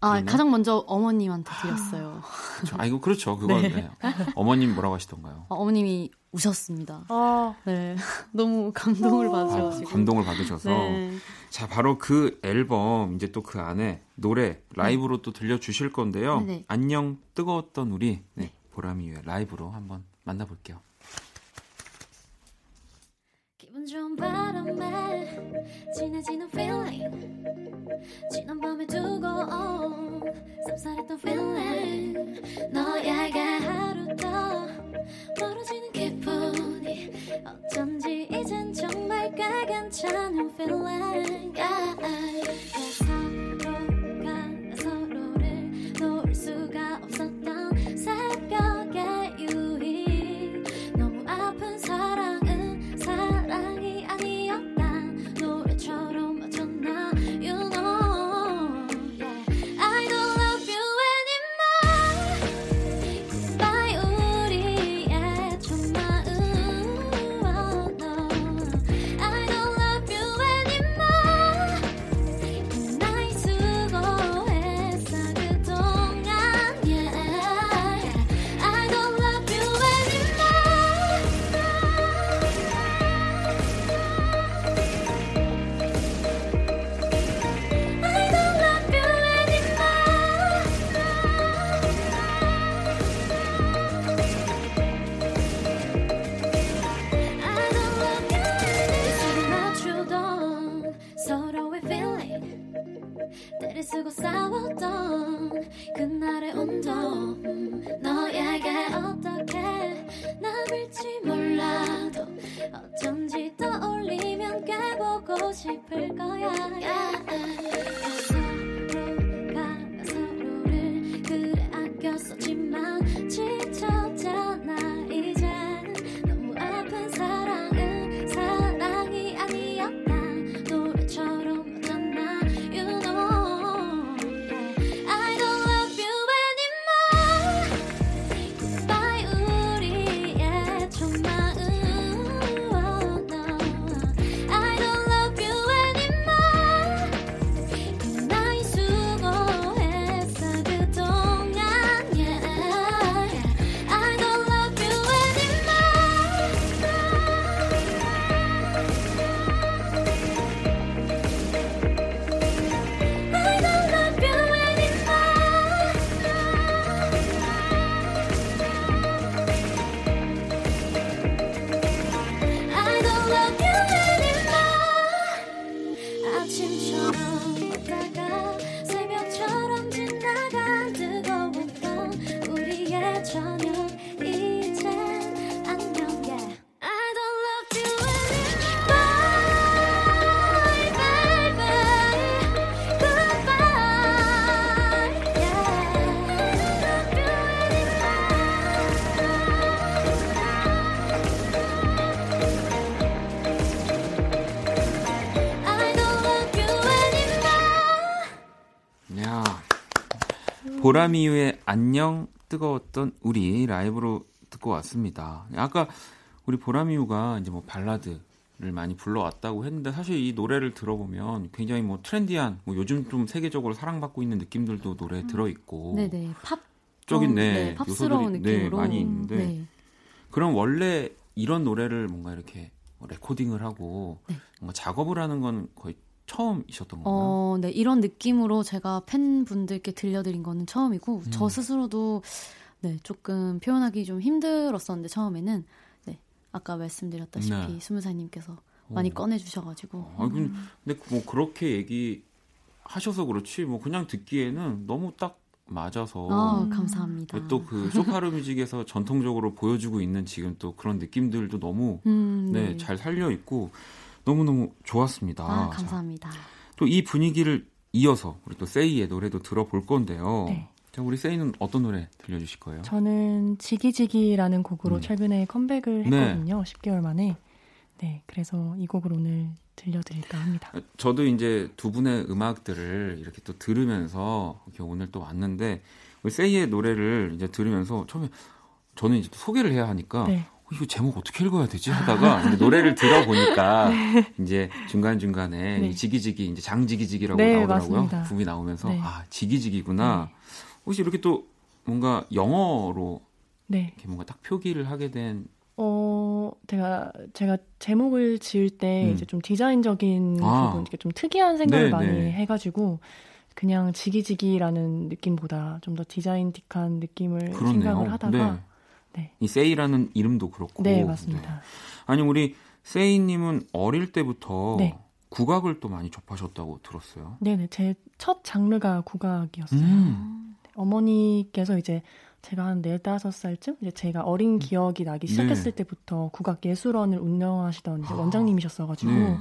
아? 가장 먼저 어머님한테 드렸어요. 그렇죠. 아, 이거 그렇죠. 그건 네. 네. 어머님 뭐라고 하시던가요? 어, 머님이 우셨습니다. 아. 네. 너무 감동을 받으셔가지고. 아, 감동을 받으셔서. 네. 자, 바로 그 앨범, 이제 또 그 안에 노래, 라이브로 네. 또 들려주실 건데요. 네, 네. 안녕, 뜨거웠던 우리. 네. 보람이의 라이브로 한번 만나볼게요. 기분 좋은 바람에 진해지는 feeling 지난 밤에 두고 온 쌉쌀했던 feeling 너에게 하루 더 멀어지는 기분이 어쩐지 이젠 정말 가 괜찮은 feeling yeah. 서로가 서로를 놓을 수가 없었던 싶을 거야 yeah. 보라미유의 안녕 뜨거웠던 우리 라이브로 듣고 왔습니다. 아까 우리 보라미유가 이제 뭐 발라드를 많이 불러왔다고 했는데 사실 이 노래를 들어보면 굉장히 뭐 trendy한 뭐 요즘 좀 세계적으로 사랑받고 있는 느낌들도 노래에 음. 들어 있고 네네 팝 쪽인 네, 네 팝스러운 요소들이 네, 느낌으로 네, 많이 있는데 네. 그럼 원래 이런 노래를 뭔가 이렇게 레코딩을 하고 네. 뭔가 작업을 하는 건 거의 처음이셨던 건가요? 어, 네. 이런 느낌으로 제가 팬분들께 들려드린 거는 처음이고, 음. 저 스스로도, 네, 조금 표현하기 좀 힘들었었는데, 처음에는, 네. 아까 말씀드렸다시피, 네. 스무살님께서 많이 어. 꺼내주셔가지고. 아, 근데, 뭐 그렇게 얘기 하셔서 그렇지, 뭐 그냥 듣기에는 너무 딱 맞아서. 아, 감사합니다. 또 그 쇼파르 뮤직에서 전통적으로 보여주고 있는 지금 또 그런 느낌들도 너무, 음, 네. 네, 잘 살려 있고, 너무너무 좋았습니다. 아, 감사합니다. 또 이 분위기를 이어서 우리 또 세이의 노래도 들어볼 건데요. 네. 자, 우리 세이는 어떤 노래 들려주실 거예요? 저는 지기지기라는 곡으로 음. 최근에 컴백을 네. 했거든요. 네. 10개월 만에. 네, 그래서 이 곡을 오늘 들려드릴까 합니다. 저도 이제 두 분의 음악들을 이렇게 또 들으면서 이렇게 오늘 또 왔는데 우리 세이의 노래를 이제 들으면서 처음에 저는 이제 소개를 해야 하니까 네. 어, 이거 제목 어떻게 읽어야 되지 하다가 노래를 들어보니까 네. 이제 중간 중간에 네. 지기지기 이제 장지기지기라고 네, 나오더라고요. 맞습니다. 부이 나오면서 네. 아 지기지기구나. 네. 혹시 이렇게 또 뭔가 영어로 네. 이렇게 뭔가 딱 표기를 하게 된 어, 제가, 제가 제목을 지을 때 음. 이제 좀 디자인적인 아. 부분, 이렇게 좀 특이한 생각을 네, 많이 네. 해가지고, 그냥 지기지기라는 느낌보다 좀 더 디자인틱한 느낌을 그렇네요. 생각을 하다가, 네. 이 세이라는 이름도 그렇고. 네, 맞습니다. 네. 아니 우리 세이님은 어릴 때부터 네. 국악을 또 많이 접하셨다고 들었어요. 네네, 제 첫 장르가 국악이었어요. 음. 어머니께서 이제 제가 한 네다섯 살쯤 이제 제가 어린 음. 기억이 나기 시작했을 네. 때부터 국악 예술원을 운영하시던 이제 아. 원장님이셨어가지고 네.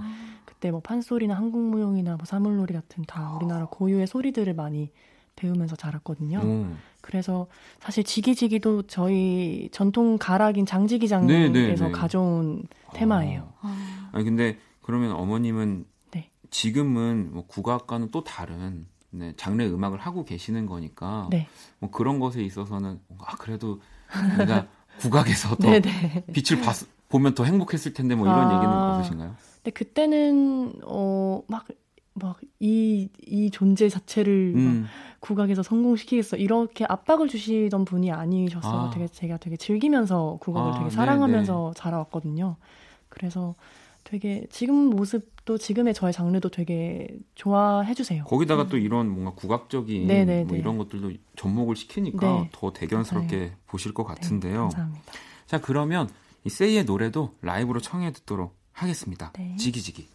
그때 뭐 판소리나 한국무용이나 뭐 사물놀이 같은 다 우리나라 고유의 소리들을 많이 배우면서 자랐거든요. 음. 그래서 사실 지기지기도 저희 전통 가락인 장지기장에서 네, 네, 네. 가져온 테마예요. 아. 아니 근데 그러면 어머님은 네. 지금은 뭐 국악과는 또 다른 네, 장르 음악을 하고 계시는 거니까 네. 뭐 그런 것에 있어서는 아 그래도 내가 국악에서 더 빛을 봤, 보면 더 행복했을 텐데 뭐 이런 아. 얘기는 없으신가요? 근데 그때는 어막 막이이 존재 자체를 음. 막 국악에서 성공시키겠어 이렇게 압박을 주시던 분이 아니셔서 아. 되게 제가 되게 즐기면서 국악을 아, 되게 사랑하면서 네네. 자라왔거든요. 그래서 되게 지금 모습도 지금의 저의 장르도 되게 좋아해 주세요. 거기다가 음. 또 이런 뭔가 국악적인 뭐 이런 것들도 접목을 시키니까 네. 더 대견스럽게 맞아요. 보실 것 네, 같은데요. 감사합니다. 자 그러면 이 세이의 노래도 라이브로 청해 듣도록 하겠습니다. 네. 지기지기.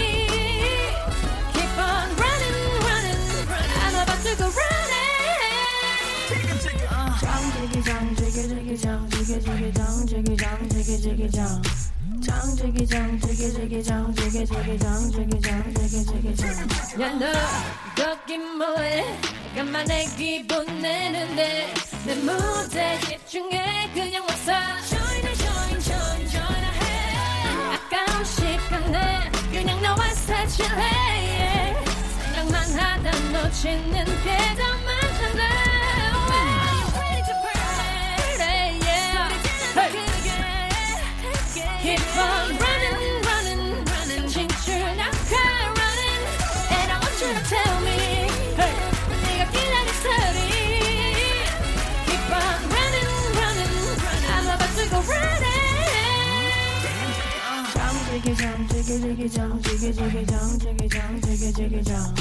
지기지기장. 장지기장 지기지기장 지기지기장 지기장 지기지기장. 야너 거긴 뭐해? 간만에 기분 내는데 내 무대 집중해 그냥 와서 Join join join join 해 아까운 시간에 그냥 너와 사칠해. 생각만 하다 놓치는 게더 많잖아 장지기장 지기지기장 지기지기장 지기장 지기지기장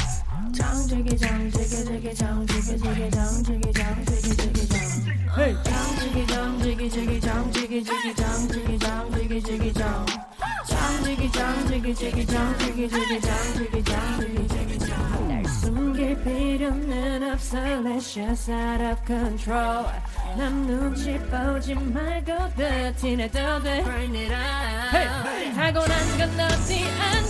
장지기장 지기지기장 지기지기장 지기장 지기지기장 장지기장 지기지기장 지기지기장 지기장 지기지기장 장지기장 지기지기장 지기지기장 지기장 지기지기장 날 숨길 필요는 없어 Let's just out of control 남 눈치 보지 말고 버티내도 돼 Burn it up. 타고난 건 어디 안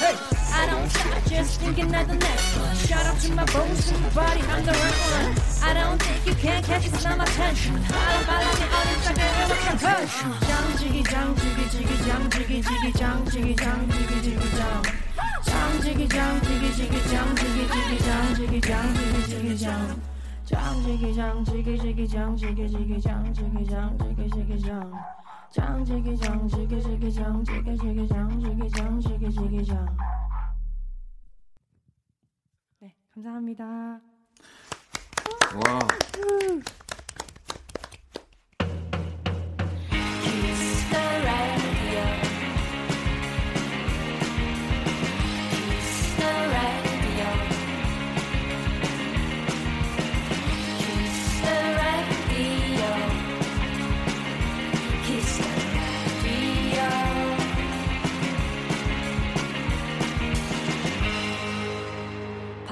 hey. I don't stop, just thinking of the next one Shut up to my bones, to my body, I'm the right one I don't think you can catch it, it's not my attention Follow, follow me, all this fucking real with your push 장지기장 지기지기장 지기지기장 지기장 지기지기장 장지기장 지기지기장 지기지기장 지기장 지기지기 장지기장 지기지기장 지기지기장 지기장 지기지기장 네 감사합니다. 와.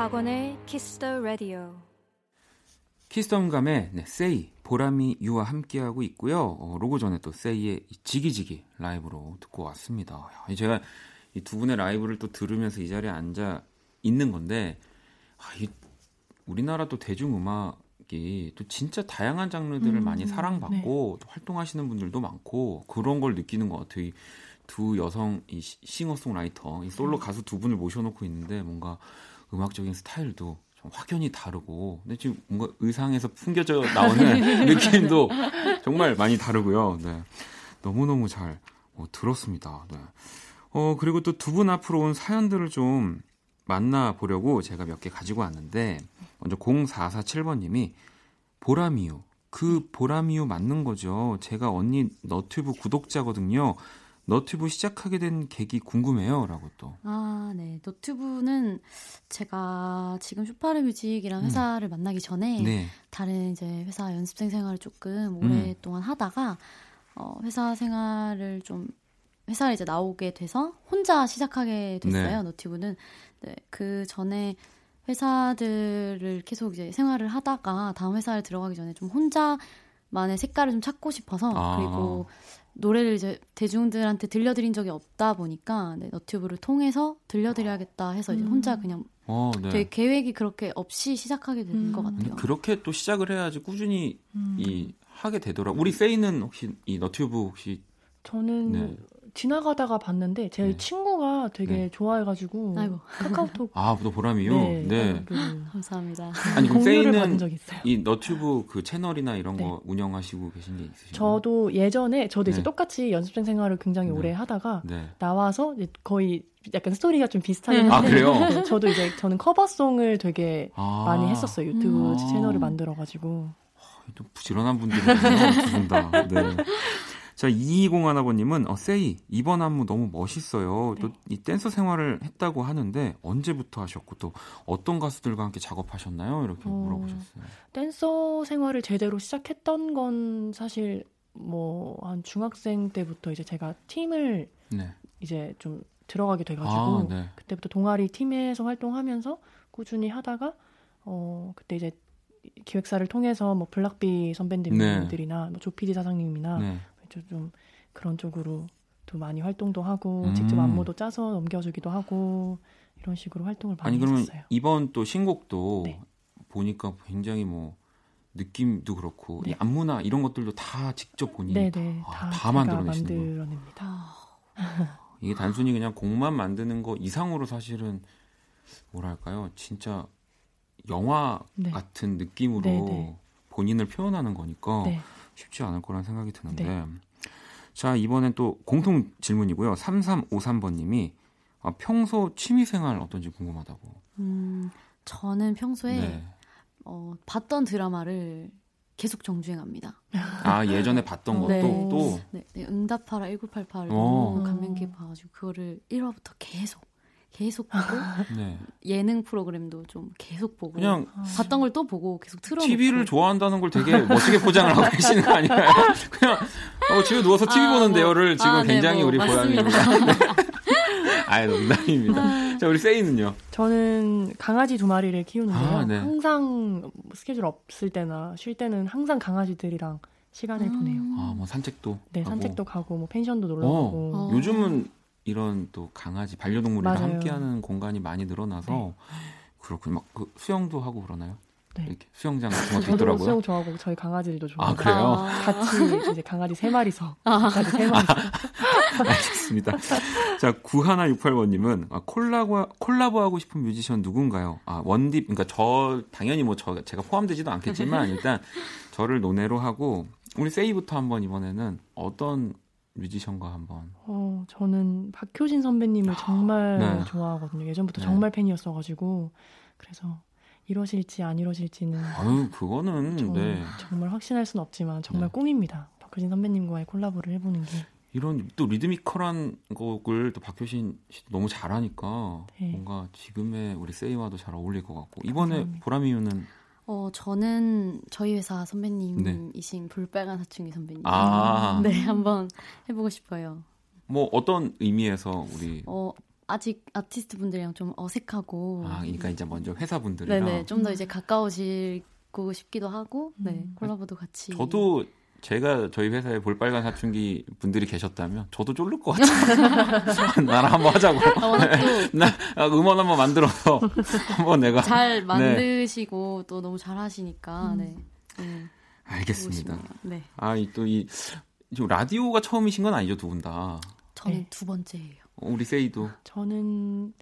박원의 Kiss the Radio. Kiss the 음감회 네, 세이 보라미유와 함께하고 있고요. 어, 로고 전에 또 세이의 지기지기 라이브로 듣고 왔습니다. 야, 제가 이 두 분의 라이브를 또 들으면서 이 자리에 앉아 있는 건데 아, 이 우리나라 또 대중음악이 또 진짜 다양한 장르들을 음, 많이 사랑받고 네. 또 활동하시는 분들도 많고 그런 걸 느끼는 것 같아요. 이두 여성 이 시- 싱어송라이터, 이 솔로 가수 두 분을 모셔놓고 있는데 뭔가 음악적인 스타일도 좀 확연히 다르고 근데 지금 뭔가 의상에서 풍겨져 나오는 느낌도 정말 많이 다르고요. 네. 너무너무 잘 어, 들었습니다. 네. 어, 그리고 또 두 분 앞으로 온 사연들을 좀 만나보려고 제가 몇 개 가지고 왔는데 먼저 0447번 님이 보람이유 그 보람이유 맞는 거죠. 제가 언니 너튜브 구독자거든요. 너튜브 시작하게 된 계기 궁금해요라고 또. 아, 네. 너튜브는 제가 지금 슈파르 뮤직이랑 음. 회사를 음. 만나기 전에 네. 다른 이제 회사 연습생 생활을 조금 음. 오랫동안 음. 하다가 어, 회사 생활을 좀 회사에 이제 나오게 돼서 혼자 시작하게 됐어요. 네. 너튜브는. 네. 그 전에 회사들을 계속 이제 생활을 하다가 다음 회사를 들어가기 전에 좀 혼자만의 색깔을 좀 찾고 싶어서 아. 그리고 노래를 이제 대중들한테 들려드린 적이 없다 보니까 네, 너튜브를 통해서 들려드려야겠다 해서 이제 혼자 음. 그냥 어, 네. 되게 계획이 그렇게 없이 시작하게 된것 음. 같아요. 그렇게 또 시작을 해야지 꾸준히 음. 이 하게 되더라. 우리 세이는 혹시 이 너튜브 혹시 저는 네. 지나가다가 봤는데 제 네. 친구가 되게 네. 좋아해가지고 아이고. 카카오톡 아또 보람이요. 네, 네. 감사합니다. 아니 그럼 세이는 이 너튜브 그 채널이나 이런 네. 거 운영하시고 계신 게 있으신가요? 저도 예전에 저도 이제 네. 똑같이 연습생 생활을 굉장히 네. 오래 하다가 나와서 거의 약간 스토리가 좀 비슷하긴 한데 아, 그래요? 저도 이제 저는 커버송을 되게 아. 많이 했었어요 유튜브 음. 채널을 만들어가지고. 아, 또 부지런한 분들이군요 두분 다. 네. 자, 2201아버님은, 어, 세이, 이번 안무 너무 멋있어요. 네. 또이 댄서 생활을 했다고 하는데, 언제부터 하셨고, 또 어떤 가수들과 함께 작업하셨나요? 이렇게 어, 물어보셨어요. 댄서 생활을 제대로 시작했던 건 사실, 뭐, 한 중학생 때부터 이제 제가 팀을 네. 이제 좀 들어가게 돼가지고, 아, 네. 그때부터 동아리 팀에서 활동하면서 꾸준히 하다가, 어, 그때 이제 기획사를 통해서 뭐 블락비 선배님들이나 네. 뭐 조피디 사장님이나 네. 좀 그런 쪽으로 또 많이 활동도 하고 음. 직접 안무도 짜서 넘겨주기도 하고 이런 식으로 활동을 많이 아니 그러면 했었어요. 이번 또 신곡도 네. 보니까 굉장히 뭐 느낌도 그렇고 네. 이 안무나 이런 것들도 다 직접 본인이 네네, 네. 아, 다, 다 만들어내시는 만들어냅니다. 이게 단순히 그냥 곡만 만드는 거 이상으로 사실은 뭐랄까요 진짜 영화 네. 같은 느낌으로 네네. 네. 본인을 표현하는 거니까 네. 쉽지 않을 거란 생각이 드는데. 네. 자, 이번엔 또 공통 질문이고요. 3353번 님이 아, 평소 취미 생활 어떤지 궁금하다고. 음, 저는 평소에 네. 어, 봤던 드라마를 계속 정주행합니다. 아 예전에 봤던 것도 네. 또 네, 네, 응답하라 1988을 너무 감명 깊어 가지고 그거를 1화부터 계속 계속 보고 네. 예능 프로그램도 좀 계속 보고 그냥 봤던 걸 또 보고 계속 틀어 TV를 좋아한다는 걸 되게 멋지게 포장을 하고 계시는 거 아닌가요? 그냥 어, 집에 누워서 TV 아, 보는 대요를 뭐, 지금 아, 네, 굉장히 네, 뭐, 우리 고양이입니다. 네. 아예 농담입니다. 아. 자 우리 세이는요? 저는 강아지 두 마리를 키우는데요. 아, 네. 항상 스케줄 없을 때나 쉴 때는 항상 강아지들이랑 시간을 음. 보내요. 아뭐 산책도 네 하고. 산책도 가고 뭐 펜션도 놀러 어, 가고. 어. 요즘은 이런 또 강아지 반려동물이랑 함께하는 공간이 많이 늘어나서 네. 그렇군요. 막 그 수영도 하고 그러나요? 네. 이렇게 수영장 같은 것도 있더라고요. 수영 좋아하고 저희 강아지들도 좋아하고. 아 그래요? 같이 이제 강아지 세 마리서. 아. 강아지 세 마리서. 알겠습니다. 자 구하나 68번님은 아, 콜라보 콜라보 하고 싶은 뮤지션 누군가요? 아 원딥 그러니까 저 당연히 뭐 저 제가 포함되지도 않겠지만 일단 저를 논외로 하고 우리 세이부터 한번 이번에는 어떤 뮤지션과 한번. 어, 저는 박효신 선배님을 아, 정말 네. 좋아하거든요. 예전부터 네. 정말 팬이었어가지고 그래서 이러실지 안 이러실지는. 아유, 그거는 정, 네. 정말 확신할 수는 없지만 정말 네. 꿈입니다. 박효신 선배님과의 콜라보를 해보는 게. 이런 또 리드미컬한 곡을 또 박효신 씨도 너무 잘하니까 네. 뭔가 지금의 우리 세이와도 잘 어울릴 것 같고 이번에 보람이유는 어, 저는 저희 회사 선배님이신 네. 불빨간 사춘기 선배님. 아. 네, 한번 해보고 싶어요. 뭐 어떤 의미에서 우리 어, 아직 아티스트 분들이랑 좀 어색하고. 아, 그러니까 이제 먼저 회사 분들이랑. 네네, 좀 더 이제 가까워지고 싶기도 하고, 네, 음. 콜라보도 같이. 저도 제가 저희 회사에 볼빨간 사춘기 분들이 계셨다면 저도 쫄릴 것 같아요. 나랑 한번 하자고. 어, 나 아, 음원 한번 만들어서 한번 내가 잘 네. 만드시고 네. 또 너무 잘 하시니까. 음. 네. 네. 알겠습니다. 네. 아, 또이 라디오가 처음이신 건 아니죠, 두 분 다. 저는 네. 두 번째예요. 어, 우리 세이도. 저는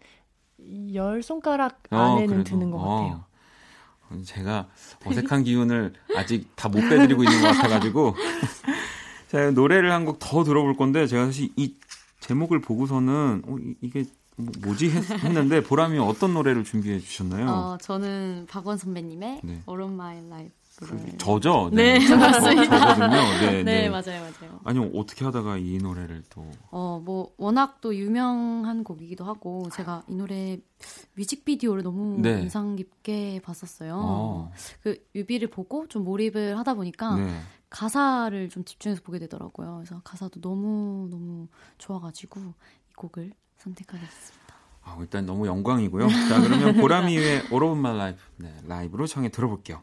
열 손가락 어, 안에는 어, 드는 것 같아요. 어. 제가 어색한 기운을 아직 다 못 빼드리고 있는 것 같아가지고. 자, 노래를 한 곡 더 들어볼 건데, 제가 사실 이 제목을 보고서는, 어, 이게 뭐, 뭐지 했, 는데 보람이 어떤 노래를 준비해 주셨나요? 어, 저는 박원 선배님의 네. All of My Life 그, 저죠? 네, 네 맞습니다. 저거든요. 네, 네, 네, 맞아요, 맞아요. 아니, 어떻게 하다가 이 노래를 또. 어, 뭐, 워낙 또 유명한 곡이기도 하고, 제가 이 노래 뮤직비디오를 너무 네. 인상 깊게 봤었어요. 어. 그 뮤비를 보고 좀 몰입을 하다 보니까, 네. 가사를 좀 집중해서 보게 되더라고요. 그래서 가사도 너무, 너무 좋아가지고, 이 곡을 선택하게 됐습니다. 아, 일단 너무 영광이고요. 자, 그러면 보람이의 All of My Life 네, 라이브로 청해 들어볼게요.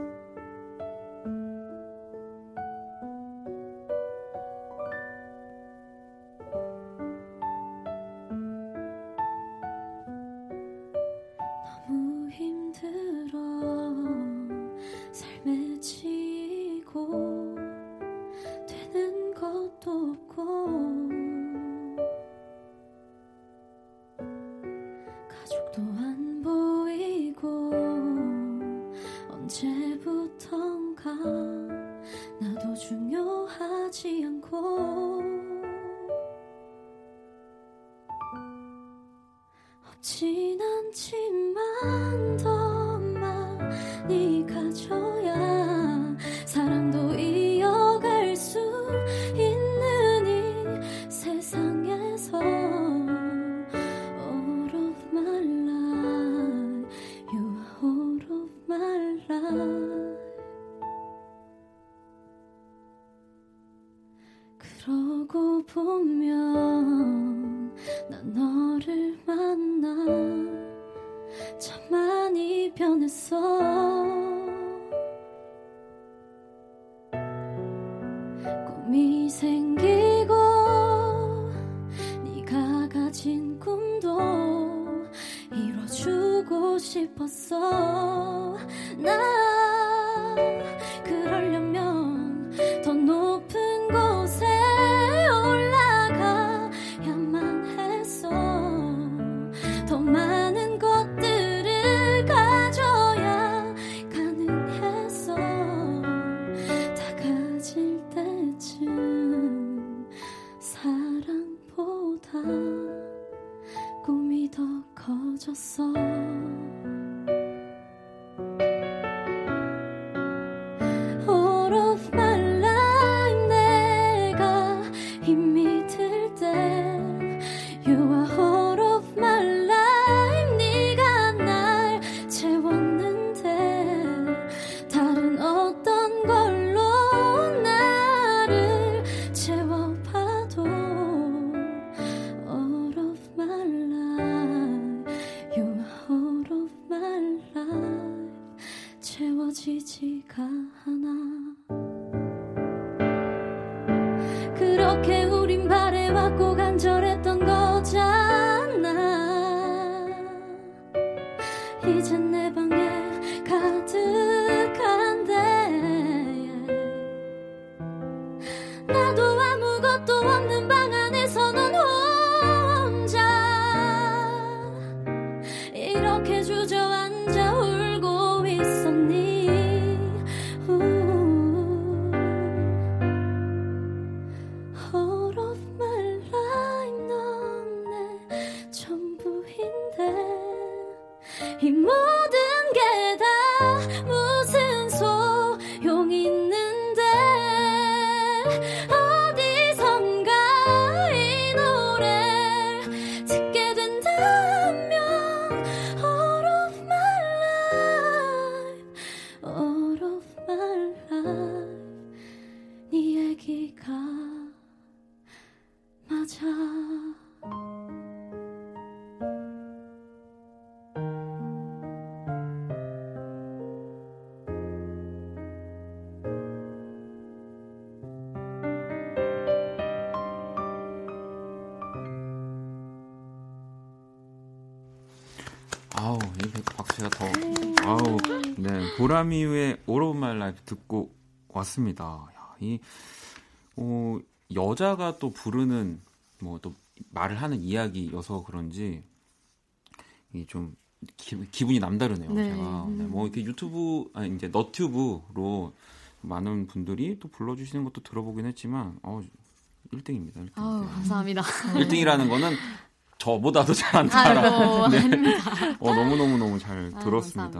아 보람이의 All of My Life 듣고 왔습니다. 야, 이 어, 여자가 또 부르는 뭐 또 말을 하는 이야기여서 그런지 이좀 기 분이 남다르네요. 네. 제가 네, 뭐 이렇게 유튜브 아니 이제 너튜브로 많은 분들이 또 불러주시는 것도 들어보긴 했지만 어 1등입니다. 1등. 아우, 감사합니다. 1등이라는 거는 저보다도 잘안 따라. 네. 어, 너무너무너무 잘 들었습니다.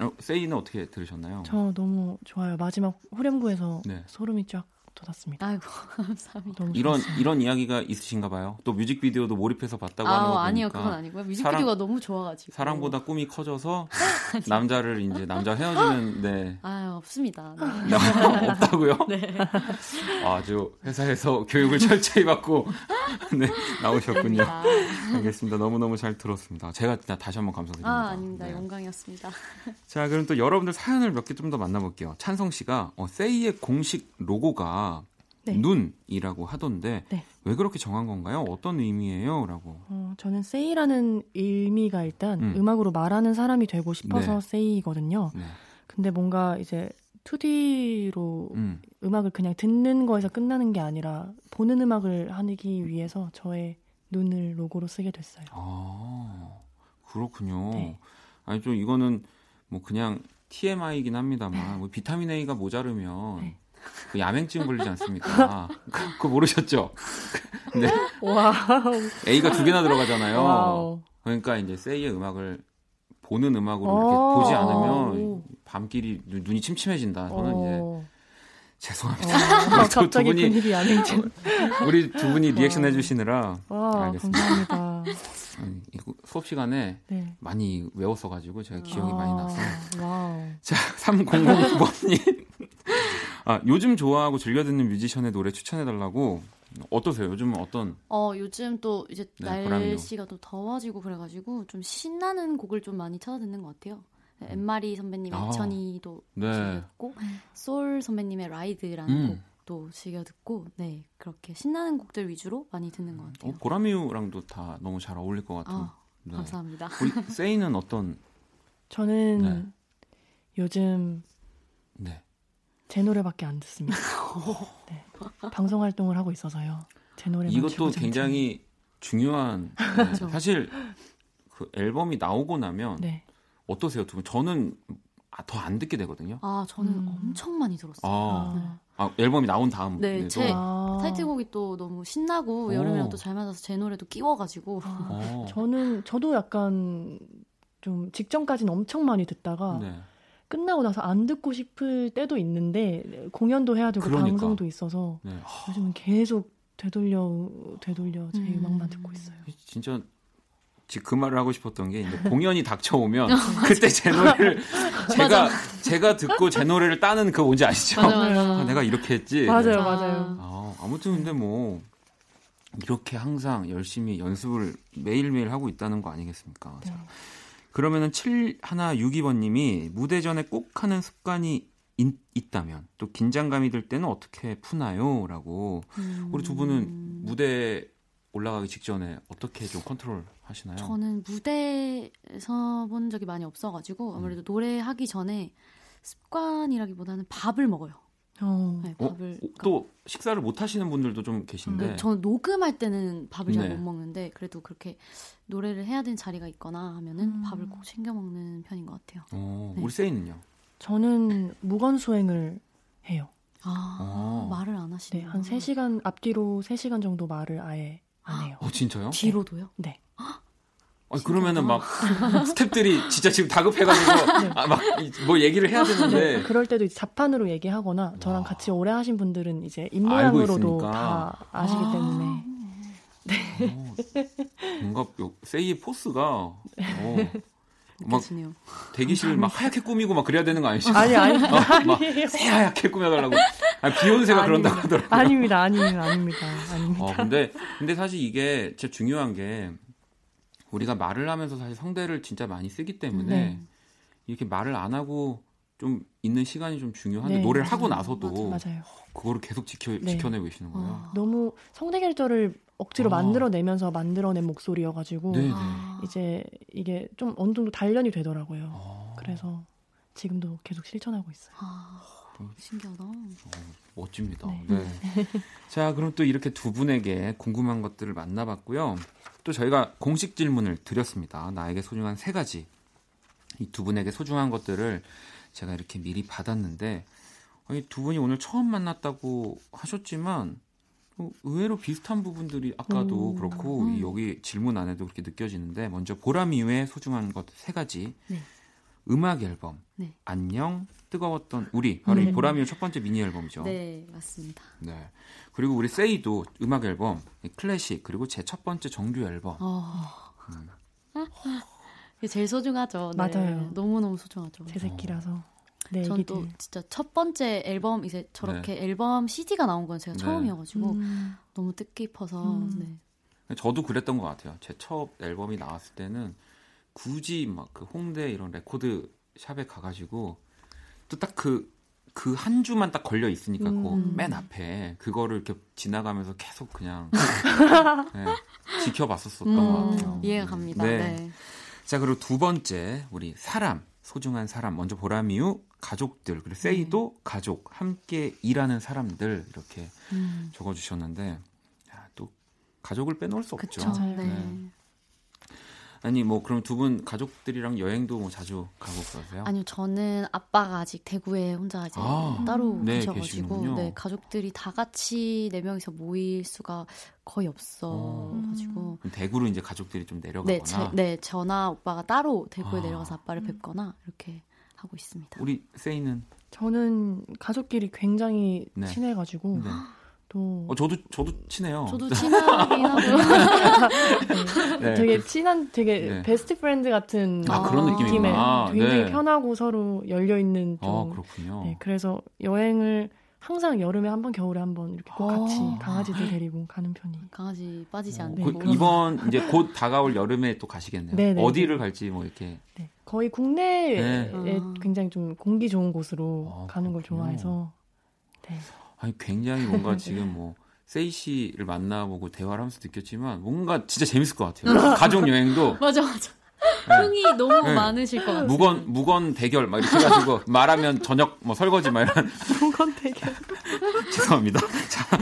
어, 세이는 어떻게 들으셨나요? 저 너무 좋아요. 마지막 후렴구에서 네. 소름이 쫙 돋았습니다. 아이고 감사합니다. 이런 이런 이야기가 있으신가 봐요. 또 뮤직비디오도 몰입해서 봤다고 아, 하는 거 보니까 아니요 그건 아니고요. 뮤직비디오가 사랑, 너무 좋아가지고 사랑보다 꿈이 커져서 남자를 이제 남자 헤어지는 네. 아 없습니다. 네. 없다고요? 네. 아주 회사에서 교육을 철저히 받고 네 나오셨군요. 알겠습니다. 너무 너무 잘 들었습니다. 제가 다시 한번 감사드립니다. 아 아닙니다. 네. 영광이었습니다. 자 그럼 또 여러분들 사연을 몇 개 좀 더 만나볼게요. 찬성 씨가 어, 세이의 공식 로고가 네. 눈이라고 하던데 네. 왜 그렇게 정한 건가요? 어떤 의미예요?라고. 어, 저는 세이라는 의미가 일단 음. 악으로 말하는 사람이 되고 싶어서 네. 세이거든요. 네. 근데 뭔가 이제 2D로 음. 악을 그냥 듣는 거에서 끝나는 게 아니라 보는 음악을 하기 위해서 저의 눈을 로고로 쓰게 됐어요. 아 그렇군요. 네. 아니 좀 이거는 뭐 그냥 TMI이긴 합니다만 뭐 비타민 A가 모자르면 네. 그 야맹증 걸리지 않습니까? 그, 그거 모르셨죠? 네. 와 A가 두 개나 들어가잖아요. wow. 그러니까 이제 세이의 음악을 보는 음악으로 이렇게 어. 보지 않으면 밤길이 눈, 이 침침해진다. 저는 이제 어. 죄송합니다. 어, 두, 갑자기 두 분이 분위기 야맹증. 우리 두 분이 리액션 해주시느라 와, 알겠습니다. 감사합니다. 음, 수업 시간에 네. 많이 외웠어가지고 제가 기억이 아, 많이 나서. wow. 자, 3009번님. 아, 요즘 좋아하고 즐겨 듣는 뮤지션의 노래 추천해 달라고. 어떠세요? 요즘은 어떤? 어, 요즘 또 이제 네, 날씨가 또 더워지고 그래가지고 좀 신나는 곡을 좀 많이 찾아 듣는 것 같아요. 음. Anne-Marie 선배님의 아, 이천이도 네. 즐겨 듣고 솔 선배님의 라이드라는 음. 곡도 즐겨 듣고 네 그렇게 신나는 곡들 위주로 많이 듣는 것 같아요. 어, 고라미우랑도 다 너무 잘 어울릴 것 같아요. 아, 네. 감사합니다. 우리 세이는 어떤? 저는 네. 요즘 네. 제 노래밖에 안 듣습니다. 네. 방송 활동을 하고 있어서요. 제 노래 이것도 굉장히 중요한 네. 사실 그 앨범이 나오고 나면 네. 어떠세요, 두 분? 저는 아, 더안 듣게 되거든요. 아, 저는 음. 엄청 많이 들었어요. 아, 네. 아, 앨범이 나온 다음. 네, 제 아. 타이틀곡이 또 너무 신나고 오. 여름이랑 또 잘 맞아서 제 노래도 끼워가지고. 아. 저는 저도 약간 좀 직전까지는 엄청 많이 듣다가 네. 끝나고 나서 안 듣고 싶을 때도 있는데 공연도 해야 되고 그러니까. 방송도 있어서 네. 요즘은 계속 되돌려 되돌려 제 음. 음악만 듣고 있어요. 진짜 지금 그 말을 하고 싶었던 게 이제 공연이 닥쳐오면 그때 제 노래를 제가 제가 듣고 제 노래를 따는 그 뭔지 아시죠? 맞아, 맞아. 아, 내가 이렇게 했지. 맞아요, 맞아요. 아, 아무튼 근데 뭐 이렇게 항상 열심히 연습을 매일매일 하고 있다는 거 아니겠습니까? 네. 자, 그러면은 7162번 님이 무대 전에 꼭 하는 습관이 있, 있다면 또 긴장감이 들 때는 어떻게 푸나요? 라고 음. 우리 두 분은 무대 올라가기 직전에 어떻게 좀 컨트롤 하시나요? 저는 무대에서 본 적이 많이 없어가지고 아무래도 음. 노래하기 전에 습관이라기보다는 밥을 먹어요. 어. 네, 어? 밥을 어? 또 식사를 못 하시는 분들도 좀 계신데. 네, 저는 녹음할 때는 밥을 네. 잘못 먹는데 그래도 그렇게 노래를 해야 되는 자리가 있거나 하면은 음. 밥을 꼭 챙겨 먹는 편인 것 같아요. 어, 네. 우리 세이는요? 저는 무건 수행을 해요. 아, 아. 말을 안 하시네요. 네, 한 3시간 앞뒤로 3시간 정도 말을 아예 안 해요. 어, 진짜요? 뒤로도요? 네. 아니, 그러면은 막 스탭들이 진짜 지금 다급해가지고 네. 아, 막뭐 얘기를 해야 되는데 네, 그럴 때도 자판으로 얘기하거나 저랑 같이 오래 하신 분들은 이제 입모양으로도 다 아시기 아~ 때문에 네. 오, 뭔가 세이의 포스가 어, 막 대기실 막 하얗게 꾸미고 막 그래야 되는 거 아니시죠? 아니 아니 어, 아니에요. 새하얗게 꾸며달라고. 아니, 비욘세가 그런다고 하더라고요. 아닙니다, 아닙니다, 아닙니다, 아닙니다. 어, 근데 근데 사실 이게 진짜 중요한 게 우리가 말을 하면서 사실 성대를 진짜 많이 쓰기 때문에 네. 이렇게 말을 안 하고 좀 있는 시간이 좀 중요한데 네, 노래를. 하고 나서도 맞아, 맞아요. 그거를 계속 지켜 네. 지켜내고 계시는 거예요. 아, 너무 성대 결절을 억지로 아. 만들어내면서 만들어낸 목소리여가지고 네, 네. 이제 이게 좀 어느 정도 단련이 되더라고요. 아. 그래서 지금도 계속 실천하고 있어요. 아, 신기하다. 어, 멋집니다. 네. 네. 자, 그럼 또 이렇게 두 분에게 궁금한 것들을 만나봤고요. 또 저희가 공식 질문을 드렸습니다. 나에게 소중한 세 가지. 이 두 분에게 소중한 것들을 제가 이렇게 미리 받았는데 아니, 두 분이 오늘 처음 만났다고 하셨지만 어, 의외로 비슷한 부분들이 아까도 오. 그렇고 음. 여기 질문 안에도 그렇게 느껴지는데 먼저 보람 이후에 소중한 것 세 가지. 네. 음악 앨범 네. 안녕 뜨거웠던 우리 바로 네. 이 보람 이후 첫 번째 미니 앨범이죠. 네 맞습니다. 네 그리고 우리 세이도 음악 앨범 클래식 그리고 제 첫 번째 정규 앨범. 어. 음. 이게 제일 소중하죠. 네. 맞아요. 너무 너무 소중하죠. 제 새끼라서. 네, 전또 진짜 첫 번째 앨범 이제 저렇게 네. 앨범 CD가 나온 건 제가 네. 처음이어가지고 음. 너무 뜻깊어서. 음. 네. 저도 그랬던 것 같아요. 제 첫 앨범이 나왔을 때는 굳이 막 그 홍대 이런 레코드 샵에 가가지고 또 딱 그 그 한 주만 딱 걸려 있으니까 음. 그맨 앞에 그거를 이렇게 지나가면서 계속 그냥 네, 지켜봤었었던 음. 것 같아요. 이해가 갑니다. 네. 네. 자 그리고 두 번째 우리 사람 소중한 사람 먼저 보라미유 가족들 그리고 세이도 네. 가족 함께 일하는 사람들 이렇게 음. 적어주셨는데 야, 또 가족을 빼놓을 수 그쵸, 없죠. 네. 네. 아니 뭐 그럼 두 분 가족들이랑 여행도 뭐 자주 가고 그러세요? 아니요 저는 아빠가 아직 대구에 혼자 이제 아, 따로 네, 계셔가지고 네 가족들이 다 같이 네 명이서 모일 수가 거의 없어가지고 어. 대구로 이제 가족들이 좀 내려가거나 네, 제, 네 저나 오빠가 따로 대구에 아. 내려가서 아빠를 뵙거나 이렇게 하고 있습니다. 우리 세이는 저는 가족끼리 굉장히 네. 친해가지고. 네. 또 어, 저도 저도 친해요. 저도 친하긴 하고. 네. 되게 친한 되게 네. best friend 같은 아, 그런 느낌의 굉장히 네. 편하고 서로 열려 있는 좀 아, 그렇군요. 네, 그래서 여행을 항상 여름에 한 번, 겨울에 한 번 이렇게 꼭 같이 아. 강아지들 데리고 가는 편이. 강아지 빠지지 어, 않고. 그, 이번 이제 곧 다가올 여름에 또 가시겠네요. 네네. 네, 어디를 갈지 뭐 이렇게. 네. 거의 국내에 네. 굉장히 좀 공기 좋은 곳으로 아, 가는 걸 좋아해서. 네. 아니 굉장히 뭔가 지금 뭐 세이 씨를 만나보고 대화를 하면서 느꼈지만 뭔가 진짜 재밌을 것 같아요. 가족 여행도 맞아 맞아. 네. 흥이 너무 네. 많으실 것 같아요. 무건 무건 대결 막 이렇게 해가지고 말하면 저녁 뭐 설거지 막 이런 무건 대결. 죄송합니다. 자,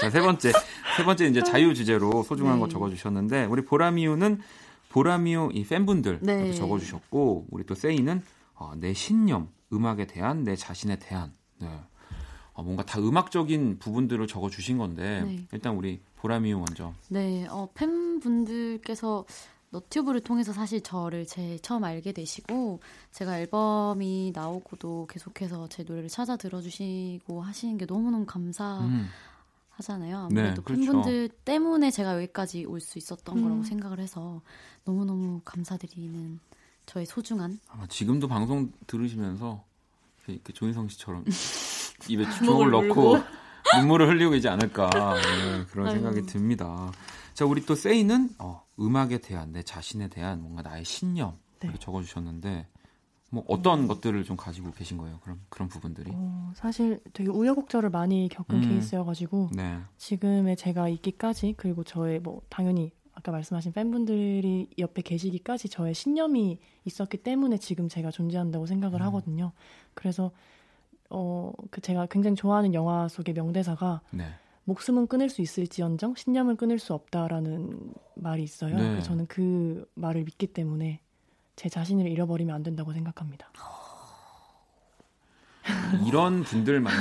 자, 세 번째 세 번째 이제 자유 주제로 소중한 네. 거 적어 주셨는데 우리 보라미우는 보라미우 이 팬분들 네. 적어 주셨고 우리 또 세이는 어, 내 신념 음악에 대한 내 자신에 대한 네. 어, 뭔가 다 음악적인 부분들을 적어 주신 건데 네. 일단 우리 보라미우 먼저. 네, 어, 팬분들께서 너튜브를 통해서 사실 저를 제 처음 알게 되시고 제가 앨범이 나오고도 계속해서 제 노래를 찾아 들어주시고 하시는 게 너무너무 감사. 음. 하잖아요. 네, 아무래도 네, 팬분들 그렇죠. 때문에 제가 여기까지 올 수 있었던 음. 거라고 생각을 해서 너무너무 감사드리는 저의 소중한. 아마 지금도 방송 들으시면서 이렇게 조인성 씨처럼 입에 주먹을 넣고 눈물을 흘리고 있지 않을까 네, 그런 아유. 생각이 듭니다. 자, 우리 또 세이는 어, 음악에 대한 내 자신에 대한 뭔가 나의 신념 네. 적어주셨는데 뭐 어떤 음. 것들을 좀 가지고 계신 거예요? 그럼 그런 부분들이? 어, 사실 되게 우여곡절을 많이 겪은 음. 케이스여가지고 네. 지금의 제가 있기까지 그리고 저의 뭐 당연히 아까 말씀하신 팬분들이 옆에 계시기까지 저의 신념이 있었기 때문에 지금 제가 존재한다고 생각을 음. 하거든요. 그래서 어, 그 제가 굉장히 좋아하는 영화 속의 명대사가 네. 목숨은 끊을 수 있을지언정 신념은 끊을 수 없다라는 말이 있어요. 네. 저는 그 말을 믿기 때문에 제 자신을 잃어버리면 안 된다고 생각합니다. 이런 분들만이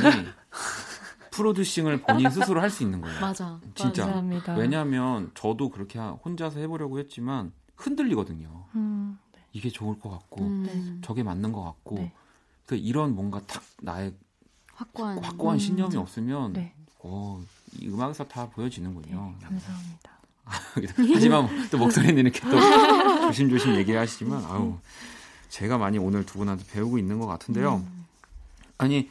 프로듀싱을 본인 스스로 할 수 있는 거예요. 맞아. 진짜. 맞습니다. 왜냐하면 저도 그렇게 혼자서 해보려고 했지만 흔들리거든요. 음, 네. 이게 좋을 것 같고 음, 저게 맞는 것 같고 네. 그 이런 뭔가 탁 나의 확고한 확고한 음, 신념이 음, 없으면 네. 어, 이 음악에서 다 보여지는군요. 네, 감사합니다. 하지만 또 목소리는 이렇게 또 조심조심 얘기하시지만 아우 제가 많이 오늘 두 분한테 배우고 있는 것 같은데요. 음. 아니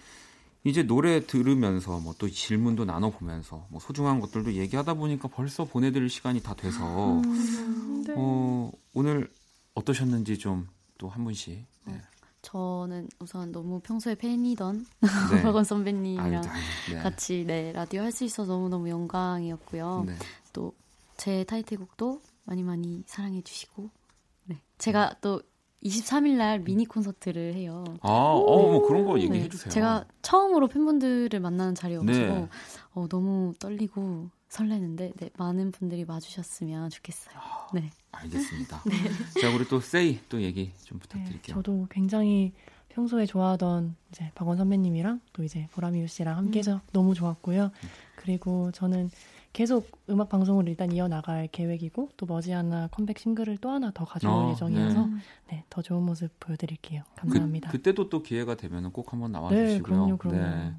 이제 노래 들으면서 뭐 또 질문도 나눠 보면서 뭐 소중한 것들도 얘기하다 보니까 벌써 보내드릴 시간이 다 돼서 음, 네. 어, 오늘 어떠셨는지 좀 또 한 분씩 네. 저는 우선 너무 평소에 팬이던 네. 박원 선배님이랑 네. 같이 네 라디오 할 수 있어서 너무 너무 영광이었고요. 네. 또제 타이틀곡도 많이 많이 사랑해 주시고 네 제가 또 23일 날 미니 콘서트를 해요. 아, 어, 뭐 그런 거 얘기해 네. 주세요. 제가 처음으로 팬분들을 만나는 자리여가지고 네. 어, 너무 떨리고 설레는데 네, 많은 분들이 와주셨으면 좋겠어요. 아, 네. 알겠습니다. 네. 자, 우리 또 세이 또 얘기 좀 부탁드릴게요. 네, 저도 굉장히 평소에 좋아하던 이제 박원 선배님이랑 또 이제 보라미유 씨랑 함께해서 음. 너무 좋았고요. 그리고 저는 계속 음악 방송을 일단 이어나갈 계획이고 또 머지않아 컴백 싱글을 또 하나 더 가져올 어, 예정이어서 네. 네. 더 좋은 모습 보여드릴게요. 감사합니다. 그, 때도또 기회가 되면 꼭 한번 나와주시고요. 네, 그럼요, 그럼요. 네.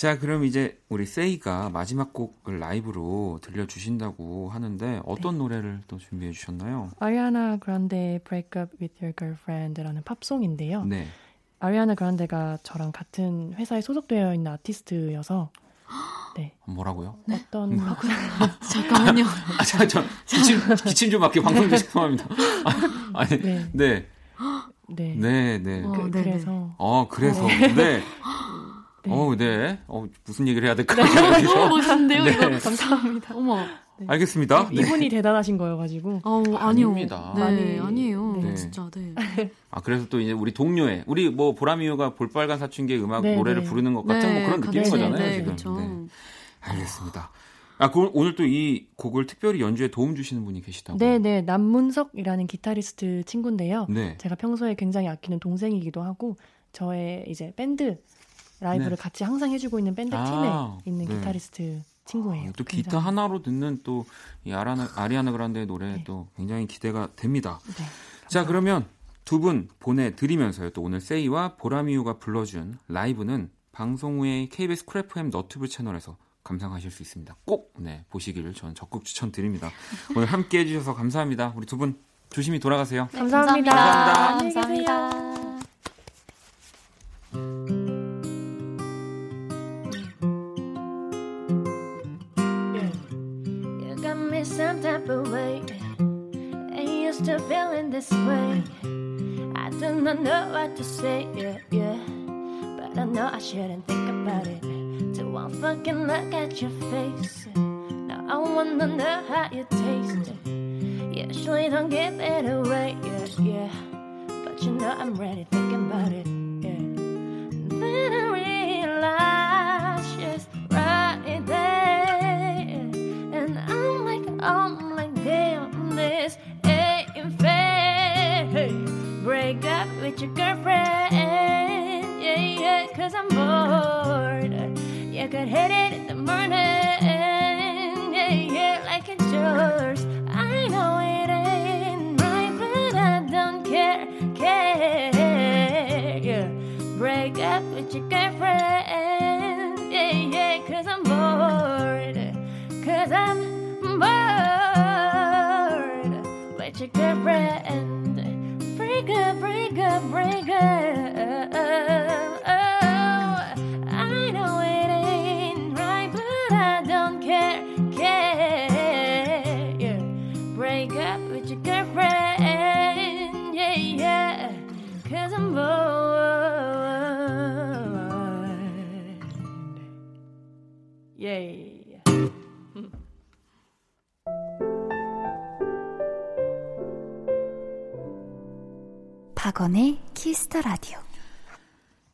자, 그럼 이제 우리 세이가 마지막 곡을 라이브로 들려주신다고 하는데 어떤 네. 노래를 또 준비해 주셨나요? 아리아나 그란데 Break Up With Your Girlfriend라는 팝송인데요. 네. 아리아나 그란데가 저랑 같은 회사에 소속되어 있는 아티스트여서 네. 뭐라고요? 어떤 음. 잠깐만요. 아, 자, 저 기침 기침 좀 맞게 방송 죄송합니다. 아, 니 네. 네. 네. 네, 네. 어, 그, 래서 어, 그래서. 어. 네. 네. 어, 네. 어, 무슨 얘기를 해야 될까? 네. 너무 멋있는데요, 네. 이거. 감사합니다. 어머. 네. 알겠습니다. 네. 이분이 대단하신 거여가지고. 어, 아니요. 아닙니다. 네, 아니에요. 네. 진짜, 네. 아, 그래서 또 이제 우리 동료의, 우리 뭐 보라미오가 볼빨간 사춘기의 음악 네, 노래를 네. 부르는 것 같은 뭐 그런 느낌인 거잖아요, 지금. 그렇죠. 네. 알겠습니다. 아, 그, 오늘 또 이 곡을 특별히 연주에 도움 주시는 분이 계시다고. 네, 네. 남문석이라는 기타리스트 친구인데요. 네. 제가 평소에 굉장히 아끼는 동생이기도 하고 저의 이제 밴드 라이브를 네. 같이 항상 해주고 있는 밴드 아, 팀에 있는 네. 기타리스트 친구예요. 또 기타 굉장히. 하나로 듣는 또 이 아라나, 아리아나 그란데의 노래 네. 또 굉장히 기대가 됩니다. 네, 자 그러면 두 분 보내드리면서요. 또 오늘 세이와 보라미유가 불러준 라이브는 방송 후에 KBS Cool FM 너튜브 채널에서 감상하실 수 있습니다. 꼭 네, 보시기를 저는 적극 추천드립니다. 오늘 함께 해주셔서 감사합니다. 우리 두 분 조심히 돌아가세요. 네, 감사합니다. 감사합니다. 감사합니다. Some type of way. I used to feeling this way. I do not know what to say, yeah, yeah. But I know I shouldn't think about it. Till one fucking look at your face. Now I wanna know how you taste. Usually don't give it away, yeah, yeah. But you know I'm ready thinking about it, break up with your girlfriend, yeah, yeah, cause I'm bored. You could hit it in the morning, yeah, yeah, like it's yours. I know it ain't right, but I don't care, care. Break up with your girlfriend, yeah, yeah, cause I'm bored, cause I'm bored with your girlfriend breaker, breaker, breaker. Oh, I know it ain't right, but I don't care, care. Yeah. Break up with your girlfriend, yeah, yeah, cause I'm bored. Yeah. 박원의 Kiss the Radio.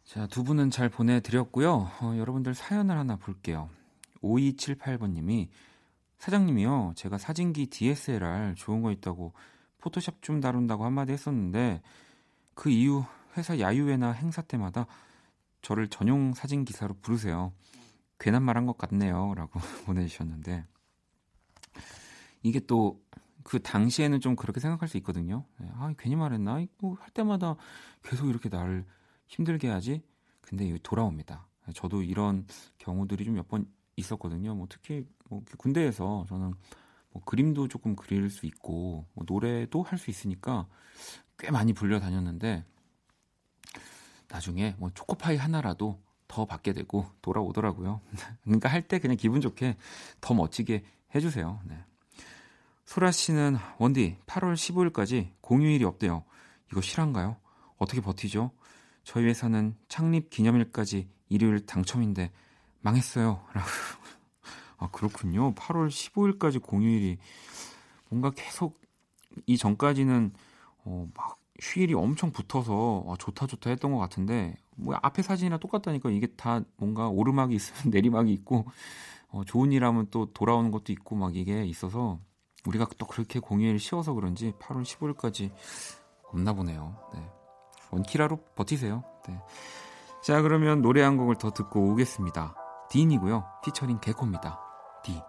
자, 두 분은 잘 보내드렸고요. 어, 여러분들 사연을 하나 볼게요. 5278번님이 사장님이요. 제가 사진기 DSLR 좋은 거 있다고 포토샵 좀 다룬다고 한마디 했었는데 그 이후 회사 야유회나 행사 때마다 저를 전용 사진 기사로 부르세요. 괜한 말 한 것 같네요. 라고 보내주셨는데, 이게 또, 그 당시에는 좀 그렇게 생각할 수 있거든요. 네, 아, 괜히 말했나? 뭐 할 때마다 계속 이렇게 나를 힘들게 하지? 근데 돌아옵니다. 저도 이런 경우들이 좀 몇 번 있었거든요. 뭐 특히 뭐 군대에서 저는 뭐 그림도 조금 그릴 수 있고 뭐 노래도 할 수 있으니까 꽤 많이 불려 다녔는데 나중에 뭐 초코파이 하나라도 더 받게 되고 돌아오더라고요. 그러니까 할 때 그냥 기분 좋게 더 멋지게 해주세요. 네. 소라 씨는 원디 8월 15일까지 공휴일이 없대요. 이거 실한가요? 어떻게 버티죠? 저희 회사는 창립 기념일까지 일요일 당첨인데 망했어요. 라고. 아, 그렇군요. 8월 15일까지 공휴일이 뭔가 계속 이 전까지는 어, 막 휴일이 엄청 붙어서 어, 좋다 좋다 했던 것 같은데 뭐 앞에 사진이랑 똑같다니까 이게 다 뭔가 오르막이 있으면 내리막이 있고 어, 좋은 일 하면 또 돌아오는 것도 있고 막 이게 있어서 우리가 또 그렇게 공휴일 쉬어서 그런지 8월 15일까지 없나 보네요. 네. 원키라로 버티세요. 네. 자, 그러면 노래 한 곡을 더 듣고 오겠습니다. 딘이고요. 피처링 개코입니다. 디.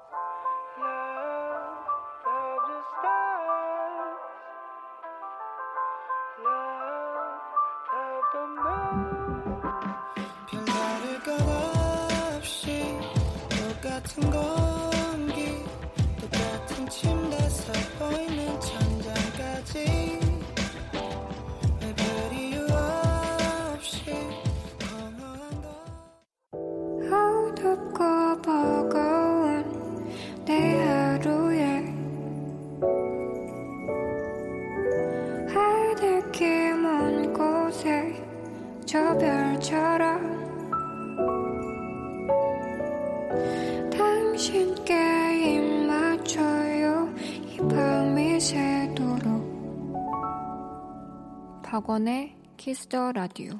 키스더 라디오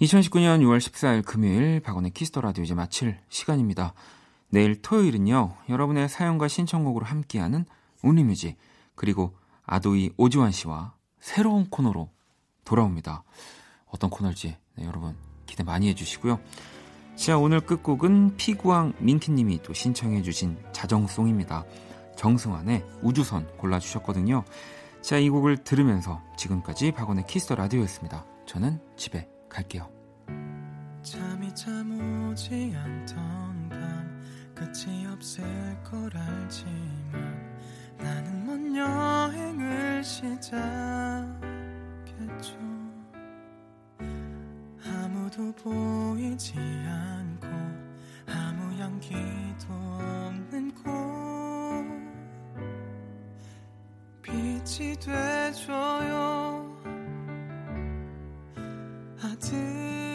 2019년 6월 14일 금요일 박원의 키스 더 라디오 이제 마칠 시간입니다. 내일 토요일은요. 여러분의 사연과 신청곡으로 함께하는 Only Music 그리고 아도이 오지환 씨와 새로운 코너로 돌아옵니다. 어떤 코너일지 네, 여러분 기대 많이 해주시고요. 자 오늘 끝곡은 피구왕 민키님이 또 신청해주신 자정송입니다. 정승환의 우주선 골라주셨거든요. 자, 이 곡을 들으면서 지금까지 박원의 키스 더 라디오였습니다. 저는 집에 갈게요. 잠이 참 오지 않던 밤 끝이 없을 걸 알지만 나는 먼 여행을 시작했죠. 아무도 보이지 않고 아무 향기도 없는 곳 빛이 돼줘요. 아들